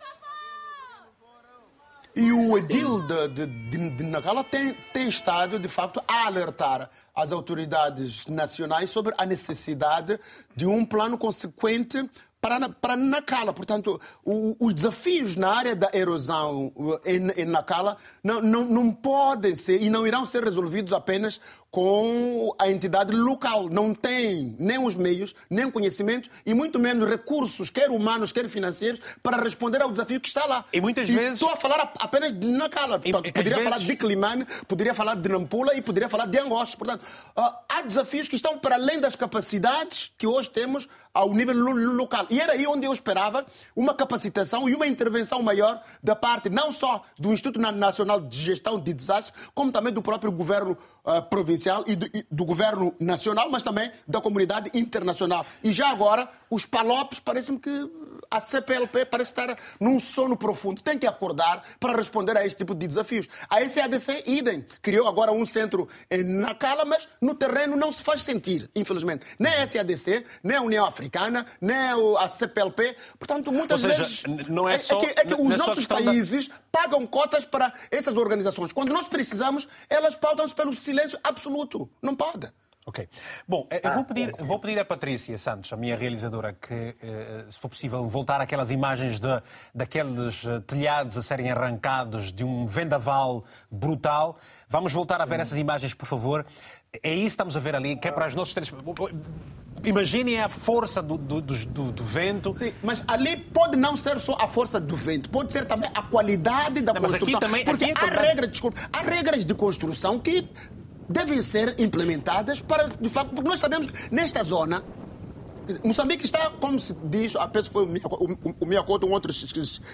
E o edil de, de, de, de Nacala tem, tem estado, de facto, a alertar as autoridades nacionais sobre a necessidade de um plano consequente para, para Nacala. Portanto, o, os desafios na área da erosão em, em Nacala não, não, não podem ser e não irão ser resolvidos apenas com a entidade local. Não tem nem os meios, nem o conhecimento e muito menos recursos, quer humanos, quer financeiros, para responder ao desafio que está lá. E muitas e vezes. Estou a falar apenas de Nacala. E- poderia falar vezes- de Climane, poderia falar de Nampula e poderia falar de Angoche. Portanto, há desafios que estão para além das capacidades que hoje temos ao nível lo- local. E era aí onde eu esperava uma capacitação e uma intervenção maior da parte não só do Instituto Na- Nacional de Gestão de Desastres, como também do próprio governo ah, provincial e do, e do governo nacional, mas também da comunidade internacional. E já agora, os palopes, parece-me que a CPLP parece estar num sono profundo. Tem que acordar para responder a esse tipo de desafios. A SADC, idem, criou agora um centro em Nacala, mas no terreno não se faz sentir, infelizmente. Nem a SADC, nem a União Africana, nem a CPLP. Portanto, muitas seja, vezes. n- não é só- que, é que os é nossos questão da- países pagam cotas para essas organizações. Quando nós precisamos, elas pautam-se pelo silêncio absoluto. Não pode. Ok. Bom, eh, eu vou pedir, vou pedir à Patrícia Santos, a minha realizadora, que, eh, se for possível, voltar àquelas imagens de, daqueles eh, telhados a serem arrancados de um vendaval brutal. Vamos voltar a ver essas imagens, por favor. É isso que estamos a ver ali, que é para os nossos telespectadores. Imaginem a força do, do, do- do- vento. Sim, mas ali pode não ser só a força do vento, pode ser também a qualidade da Não, mas aqui construção. também- porque aqui é há regras, desculpa, há regras de construção que devem ser implementadas para, de facto, porque nós sabemos que nesta zona Moçambique está, como se diz, a penso que foi o Miyakoto, um outro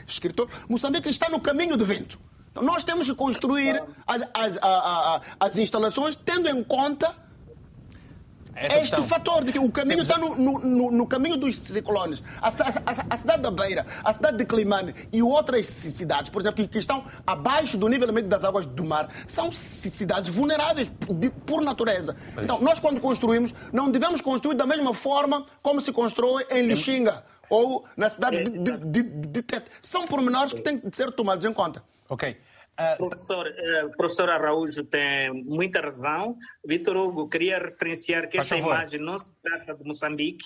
escritor, Moçambique está no caminho do vento. Então nós temos que construir as, as, as, as instalações tendo em conta essa este questão. fator de que o caminho está no, no, no, caminho dos ciclones. A, a, a, cidade da Beira, a cidade de Climane e outras cidades, por exemplo, que, que estão abaixo do nível das águas do mar, são cidades vulneráveis de, por natureza. Mas... Então, nós quando construímos, não devemos construir da mesma forma como se constrói em Lixinga ou na cidade de, de, de, de Tete. São pormenores que têm de ser tomados em conta. Ok. Uh, professor, uh, professor Araújo tem muita razão. Vitor Hugo, queria referenciar que esta imagem não se trata de Moçambique.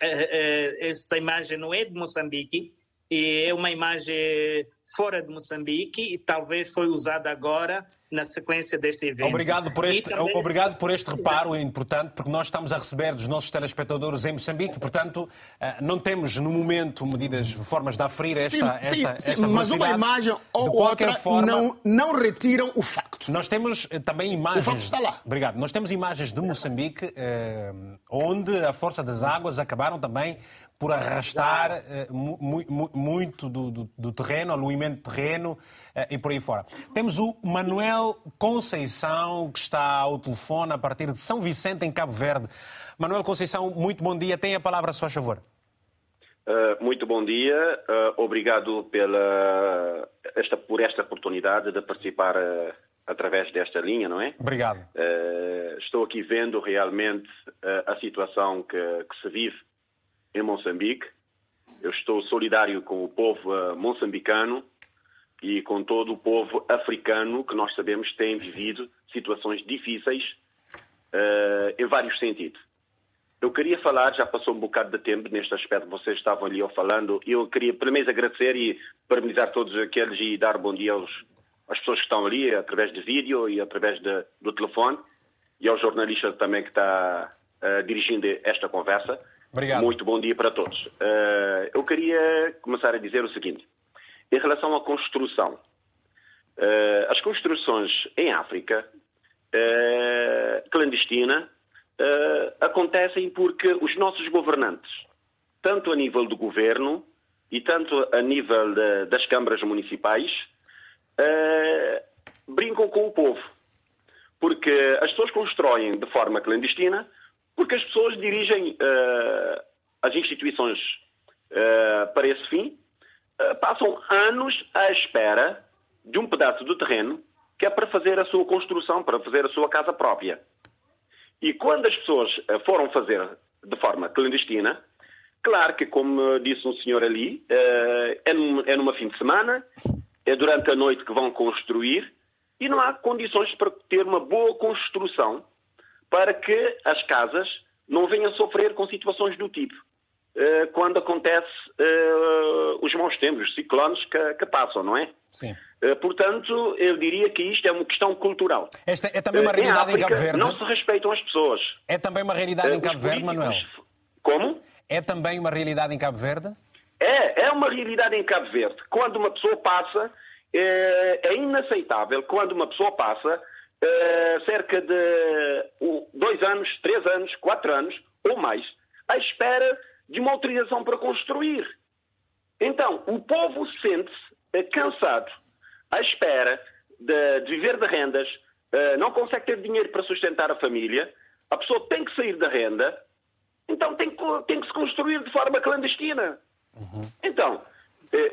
Uh, uh, essa imagem não é de Moçambique. E é uma imagem fora de Moçambique e talvez foi usada agora na sequência deste evento. Obrigado por este, também... obrigado por este reparo importante, porque nós estamos a receber dos nossos telespectadores em Moçambique, portanto, eh, não temos no momento medidas, formas de aferir esta, sim, esta, sim, esta, sim, Mas uma imagem ou outra forma, não, não retiram o facto. Nós temos eh, também imagens... O facto está lá. Obrigado. Nós temos imagens de Moçambique, eh, onde a força das águas acabaram também por arrastar uh, mu mu muito do, do, do, terreno, aluimento de terreno uh, e por aí fora. Temos o Manuel Conceição, que está ao telefone a partir de São Vicente, em Cabo Verde. Manuel Conceição, muito bom dia. Tem a palavra, a sua favor. Uh, muito bom dia. obrigado pela, esta, por esta oportunidade de participar através desta linha, não é? Obrigado. estou aqui vendo realmente a situação que, que se vive em Moçambique. Eu estou solidário com o povo uh, moçambicano e com todo o povo africano que nós sabemos tem vivido situações difíceis uh, em vários sentidos. Eu queria falar, já passou um bocado de tempo neste aspecto, vocês estavam ali falando, eu queria primeiro agradecer e parabenizar todos aqueles e dar bom dia aos, às pessoas que estão ali, através de vídeo e através de, do telefone, e ao jornalista também que está uh, dirigindo esta conversa. Obrigado. Muito bom dia para todos. Uh, eu queria começar a dizer o seguinte. Em relação à construção, uh, as construções em África, uh, clandestina, acontecem porque os nossos governantes, tanto a nível do governo e tanto a nível de, das câmaras municipais, brincam com o povo. Porque as pessoas constroem de forma clandestina porque as pessoas dirigem uh, as instituições uh, para esse fim, uh, passam anos à espera de um pedaço do terreno que é para fazer a sua construção, para fazer a sua casa própria. E quando as pessoas foram fazer de forma clandestina, claro que, como disse um senhor ali, é, num, é numa fim de semana, é durante a noite que vão construir e não há condições para ter uma boa construção para que as casas não venham sofrer com situações do tipo. Uh, quando acontece uh, os maus tempos, os ciclones que, que passam, não é? Sim. Uh, portanto, eu diria que isto é uma questão cultural. Esta é também uma realidade em, África, em Cabo Verde? Não se respeitam as pessoas. É também uma realidade em Cabo Verde, Manuel? Como? É também uma realidade em Cabo Verde? É, é uma realidade em Cabo Verde. Quando uma pessoa passa, é, é inaceitável quando uma pessoa passa uh, cerca de uh, dois anos, três anos, quatro anos ou mais, à espera de uma autorização para construir. Então, o povo sente-se uh, cansado, à espera de, de viver de rendas, uh, não consegue ter dinheiro para sustentar a família, a pessoa tem que sair da renda, então tem que, tem que se construir de forma clandestina. Uhum. Então,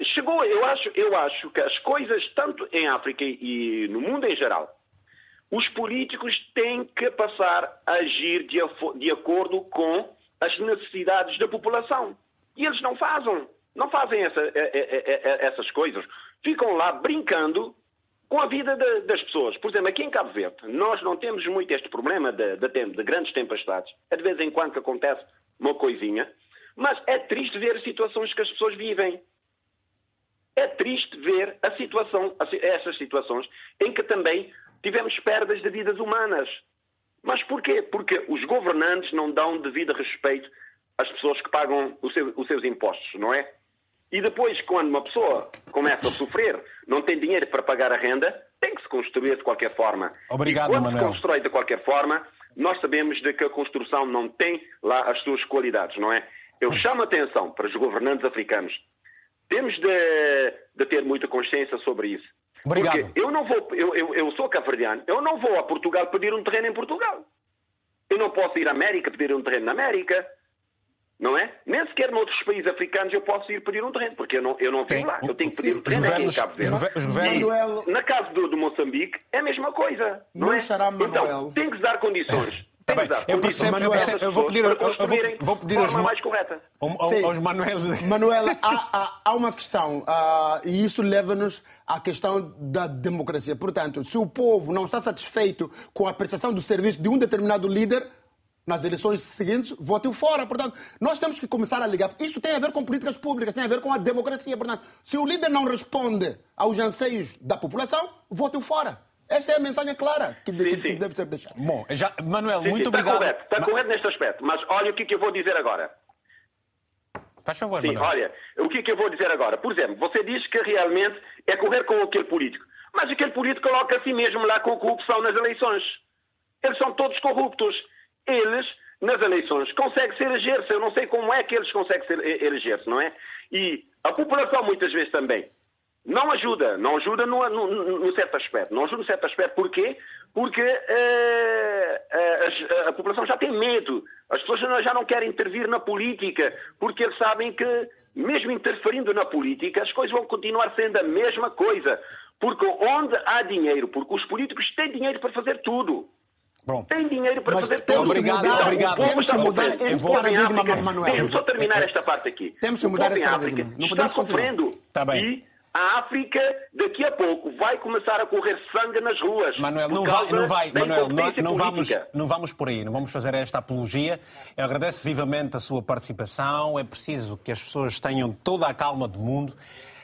chegou, eu acho, eu acho que as coisas, tanto em África e no mundo em geral, os políticos têm que passar a agir de, de acordo com as necessidades da população. E eles não fazem. Não fazem essa, essas coisas. Ficam lá brincando com a vida de, das pessoas. Por exemplo, aqui em Cabo Verde, nós não temos muito este problema de, de, de grandes tempestades. É de vez em quando que acontece uma coisinha. Mas é triste ver as situações que as pessoas vivem. É triste ver a situação, essas situações em que também tivemos perdas de vidas humanas. Mas porquê? Porque os governantes não dão devido respeito às pessoas que pagam seu, os seus impostos, não é? E depois, quando uma pessoa começa a sofrer, não tem dinheiro para pagar a renda, tem que se construir de qualquer forma. Obrigado, e quando Manuel. se constrói de qualquer forma, nós sabemos de que a construção não tem lá as suas qualidades, não é? Eu chamo a atenção para os governantes africanos. Temos de, de ter muita consciência sobre isso. Obrigado. Porque eu não vou, eu, eu, eu sou cabo-verdiano, eu não vou a Portugal pedir um terreno em Portugal. Eu não posso ir à América pedir um terreno na América. Não é? Nem sequer noutros países africanos eu posso ir pedir um terreno, porque eu não, eu não vivo Tem- lá. Eu tenho que pedir um terreno aqui em Cabo Verde. os governos- na casa do, do Moçambique, é a mesma coisa. Não Não é? Manuel. Então, tem que dar condições. Tá bem, dar eu percebo, eu percebo, essas eu vou pedir- eu- eu vou- pedir aos forma ma- mais correta. Ao- ao- Sim. aos Manuel. Manuela, há, há- há uma questão, ah, e isso leva-nos à questão da democracia. Portanto, se o povo não está satisfeito com a prestação do serviço de um determinado líder, nas eleições seguintes, vote-o fora. Portanto, nós temos que começar a ligar. Isto tem a ver com políticas públicas, tem a ver com a democracia. Portanto, se o líder não responde aos anseios da população, vote-o fora. Esta é a mensagem clara que, Sim, que- que sim. deve ser deixada. Bom, já, Manuel, Sim, muito sim, obrigado. Está correto, está Ma- correto neste aspecto. Mas olha o que, é que eu vou dizer agora. Faz favor, Sim, Manuel. olha, o que é que eu vou dizer agora? Por exemplo, você diz que realmente é correr com aquele político. Mas aquele político coloca a si mesmo lá com corrupção nas eleições. Eles são todos corruptos. Eles, nas eleições, conseguem se eleger-se. Eu não sei como é que eles conseguem se eleger-se, não é? E a população, muitas vezes, também. Não ajuda, não ajuda no, no, no certo aspecto. Não ajuda no certo aspecto. Porquê? Porque eh, eh, as- a população já tem medo. As pessoas já não- querem intervir na política, porque eles sabem que, mesmo interferindo na política, as coisas vão continuar sendo a mesma coisa. Porque onde há dinheiro, porque os políticos têm dinheiro para fazer tudo. Bom, Têm dinheiro para Mas fazer temos tudo. Obrigado, mudar, obrigado. temos que está mudar esse paradigma, Manuel. Deixa-me só terminar esta parte aqui. Temos que mudar esse paradigma. Não está podemos continuar. sofrendo. Tá bem. A África, daqui a pouco, vai começar a correr sangue nas ruas. Manuel, não vai, não vai, Manuel, não, não vamos, não vamos por aí, não vamos fazer esta apologia. Eu agradeço vivamente a sua participação. É preciso que as pessoas tenham toda a calma do mundo.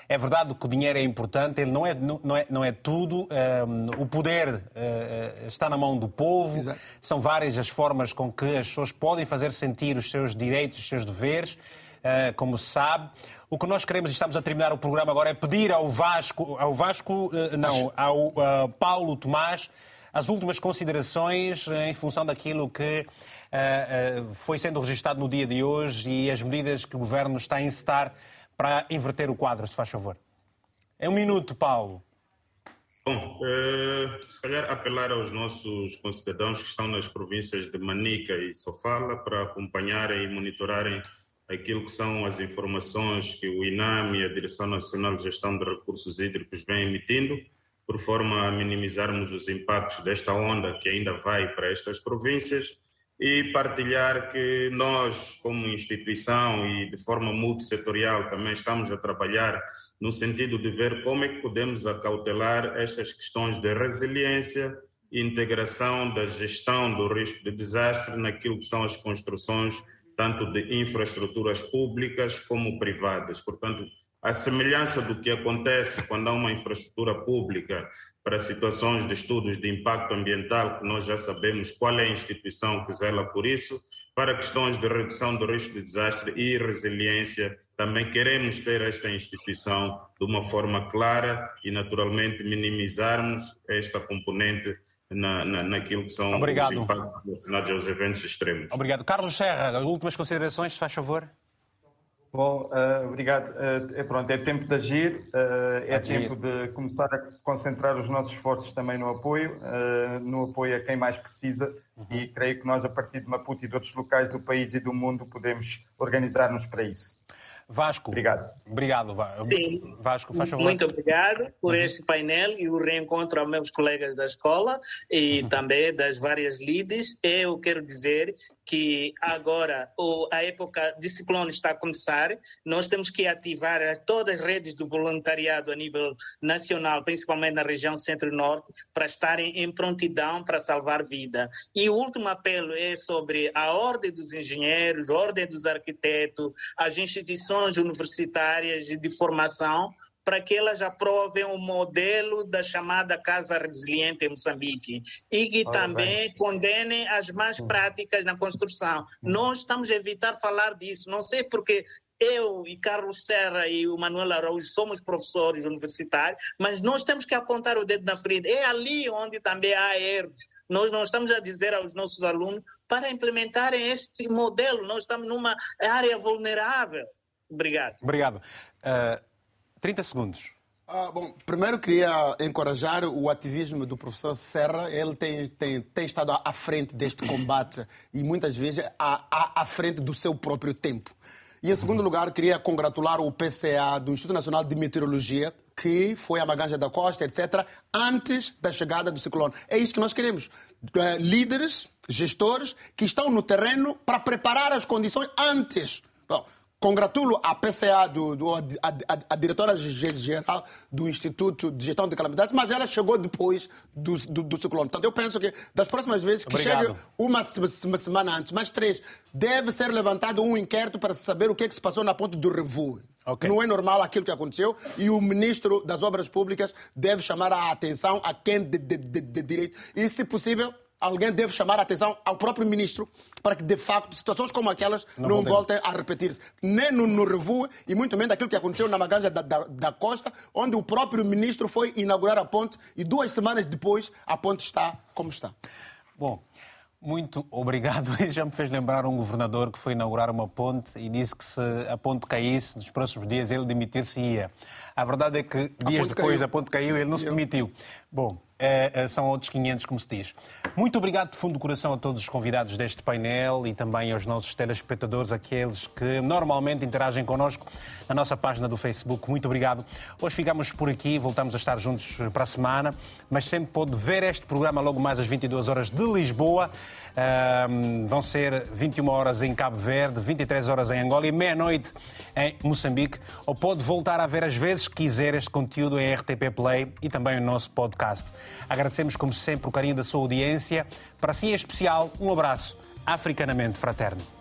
É verdade que o dinheiro é importante, ele não é, não é, não é tudo. Um, o poder uh, está na mão do povo. Exato. São várias as formas com que as pessoas podem fazer sentir os seus direitos, os seus deveres, uh, como se sabe. O que nós queremos, e estamos a terminar o programa agora, é pedir ao Vasco, ao Vasco, uh, não, ao uh, Paulo Tomás, as últimas considerações em função daquilo que uh, uh, foi sendo registado no dia de hoje e as medidas que o Governo está a incitar para inverter o quadro, se faz favor. É um minuto, Paulo. Bom, eh, se calhar apelar aos nossos concidadãos que estão nas províncias de Manica e Sofala para acompanharem e monitorarem aquilo que são as informações que o INAM e a Direção Nacional de Gestão de Recursos Hídricos vêm emitindo, por forma a minimizarmos os impactos desta onda que ainda vai para estas províncias e partilhar que nós, como instituição e de forma multissetorial, também estamos a trabalhar no sentido de ver como é que podemos acautelar estas questões de resiliência e integração da gestão do risco de desastre naquilo que são as construções tanto de infraestruturas públicas como privadas. Portanto, a semelhança do que acontece quando há uma infraestrutura pública para situações de estudos de impacto ambiental, que nós já sabemos qual é a instituição que zela por isso, para questões de redução do risco de desastre e resiliência, também queremos ter esta instituição de uma forma clara e, naturalmente, minimizarmos esta componente na, na, naquilo que são Obrigado. os impactos relacionados aos eventos extremos. Obrigado. Carlos Serra, últimas considerações, se faz favor. Bom, uh, obrigado. Uh, é, pronto, é tempo de agir, uh, é Agir. tempo de começar a concentrar os nossos esforços também no apoio, no apoio a quem mais precisa e creio que nós, a partir de Maputo e de outros locais do país e do mundo, podemos organizar-nos para isso. Vasco. Obrigado. Obrigado, Va- Sim. Vasco, faz favor. Muito obrigado por este painel e o reencontro aos meus colegas da escola e também das várias líderes. Eu quero dizer que agora o- a época de ciclone está a começar. Nós temos que ativar todas as redes do voluntariado a nível nacional, principalmente na região centro-norte, para estarem em prontidão para salvar vida. E o último apelo é sobre a ordem dos engenheiros, a ordem dos arquitetos, as instituições universitárias de formação, para que elas aprovem o modelo da chamada Casa Resiliente em Moçambique e que Ora também condenem as más práticas na construção. Nós estamos a evitar falar disso. Não sei porque eu e Carlos Serra e o Manuel Araújo somos professores universitários, mas nós temos que apontar o dedo na frente. É ali onde também há erros. Nós não estamos a dizer aos nossos alunos para implementarem este modelo. Nós estamos numa área vulnerável. Obrigado. Obrigado. Uh, 30 segundos. Ah, bom, primeiro queria encorajar o ativismo do professor Serra. Ele tem, tem, tem estado à frente deste combate e muitas vezes à, à, à frente do seu próprio tempo. E em segundo lugar, queria congratular o PCA do Instituto Nacional de Meteorologia, que foi a Maganja da Costa, etc., antes da chegada do ciclone. É isso que nós queremos. Eh, líderes, gestores que estão no terreno para preparar as condições antes. Congratulo a PCA, do, do a, a, a, diretora geral do Instituto de Gestão de Calamidades, mas ela chegou depois do, do, do ciclone. Portanto, eu penso que das próximas vezes que Obrigado. chegue uma, uma, semana antes, mais três, deve ser levantado um inquérito para saber o que, é que se passou na ponte do Revu. Okay. Não é normal aquilo que aconteceu e o ministro das Obras Públicas deve chamar a atenção a quem de, de, de, de direito e, se possível, alguém deve chamar a atenção ao próprio ministro para que, de facto, situações como aquelas não, não voltem a repetir-se. Nem no, no Revu e muito menos aquilo que aconteceu na Maganja da, da, da, Costa, onde o próprio ministro foi inaugurar a ponte e duas semanas depois a ponte está como está. Bom, muito obrigado. Já me fez lembrar um governador que foi inaugurar uma ponte e disse que se a ponte caísse, nos próximos dias ele demitir-se-ia. A verdade é que dias depois caiu. a ponte caiu e ele não se demitiu. Bom, é, é, são outros 500, como se diz. Muito obrigado de fundo do coração a todos os convidados deste painel e também aos nossos telespectadores, aqueles que normalmente interagem connosco na nossa página do Facebook. Muito obrigado. Hoje ficamos por aqui, voltamos a estar juntos para a semana, mas sempre pode ver este programa logo mais às 22 horas de Lisboa. Vão ser 21 horas em Cabo Verde, 23 horas em Angola e meia-noite em Moçambique. Ou pode voltar a ver às vezes que quiser este conteúdo em RTP Play e também no nosso podcast. Agradecemos, como sempre, o carinho da sua audiência. Para si, em especial, um abraço africanamente fraterno.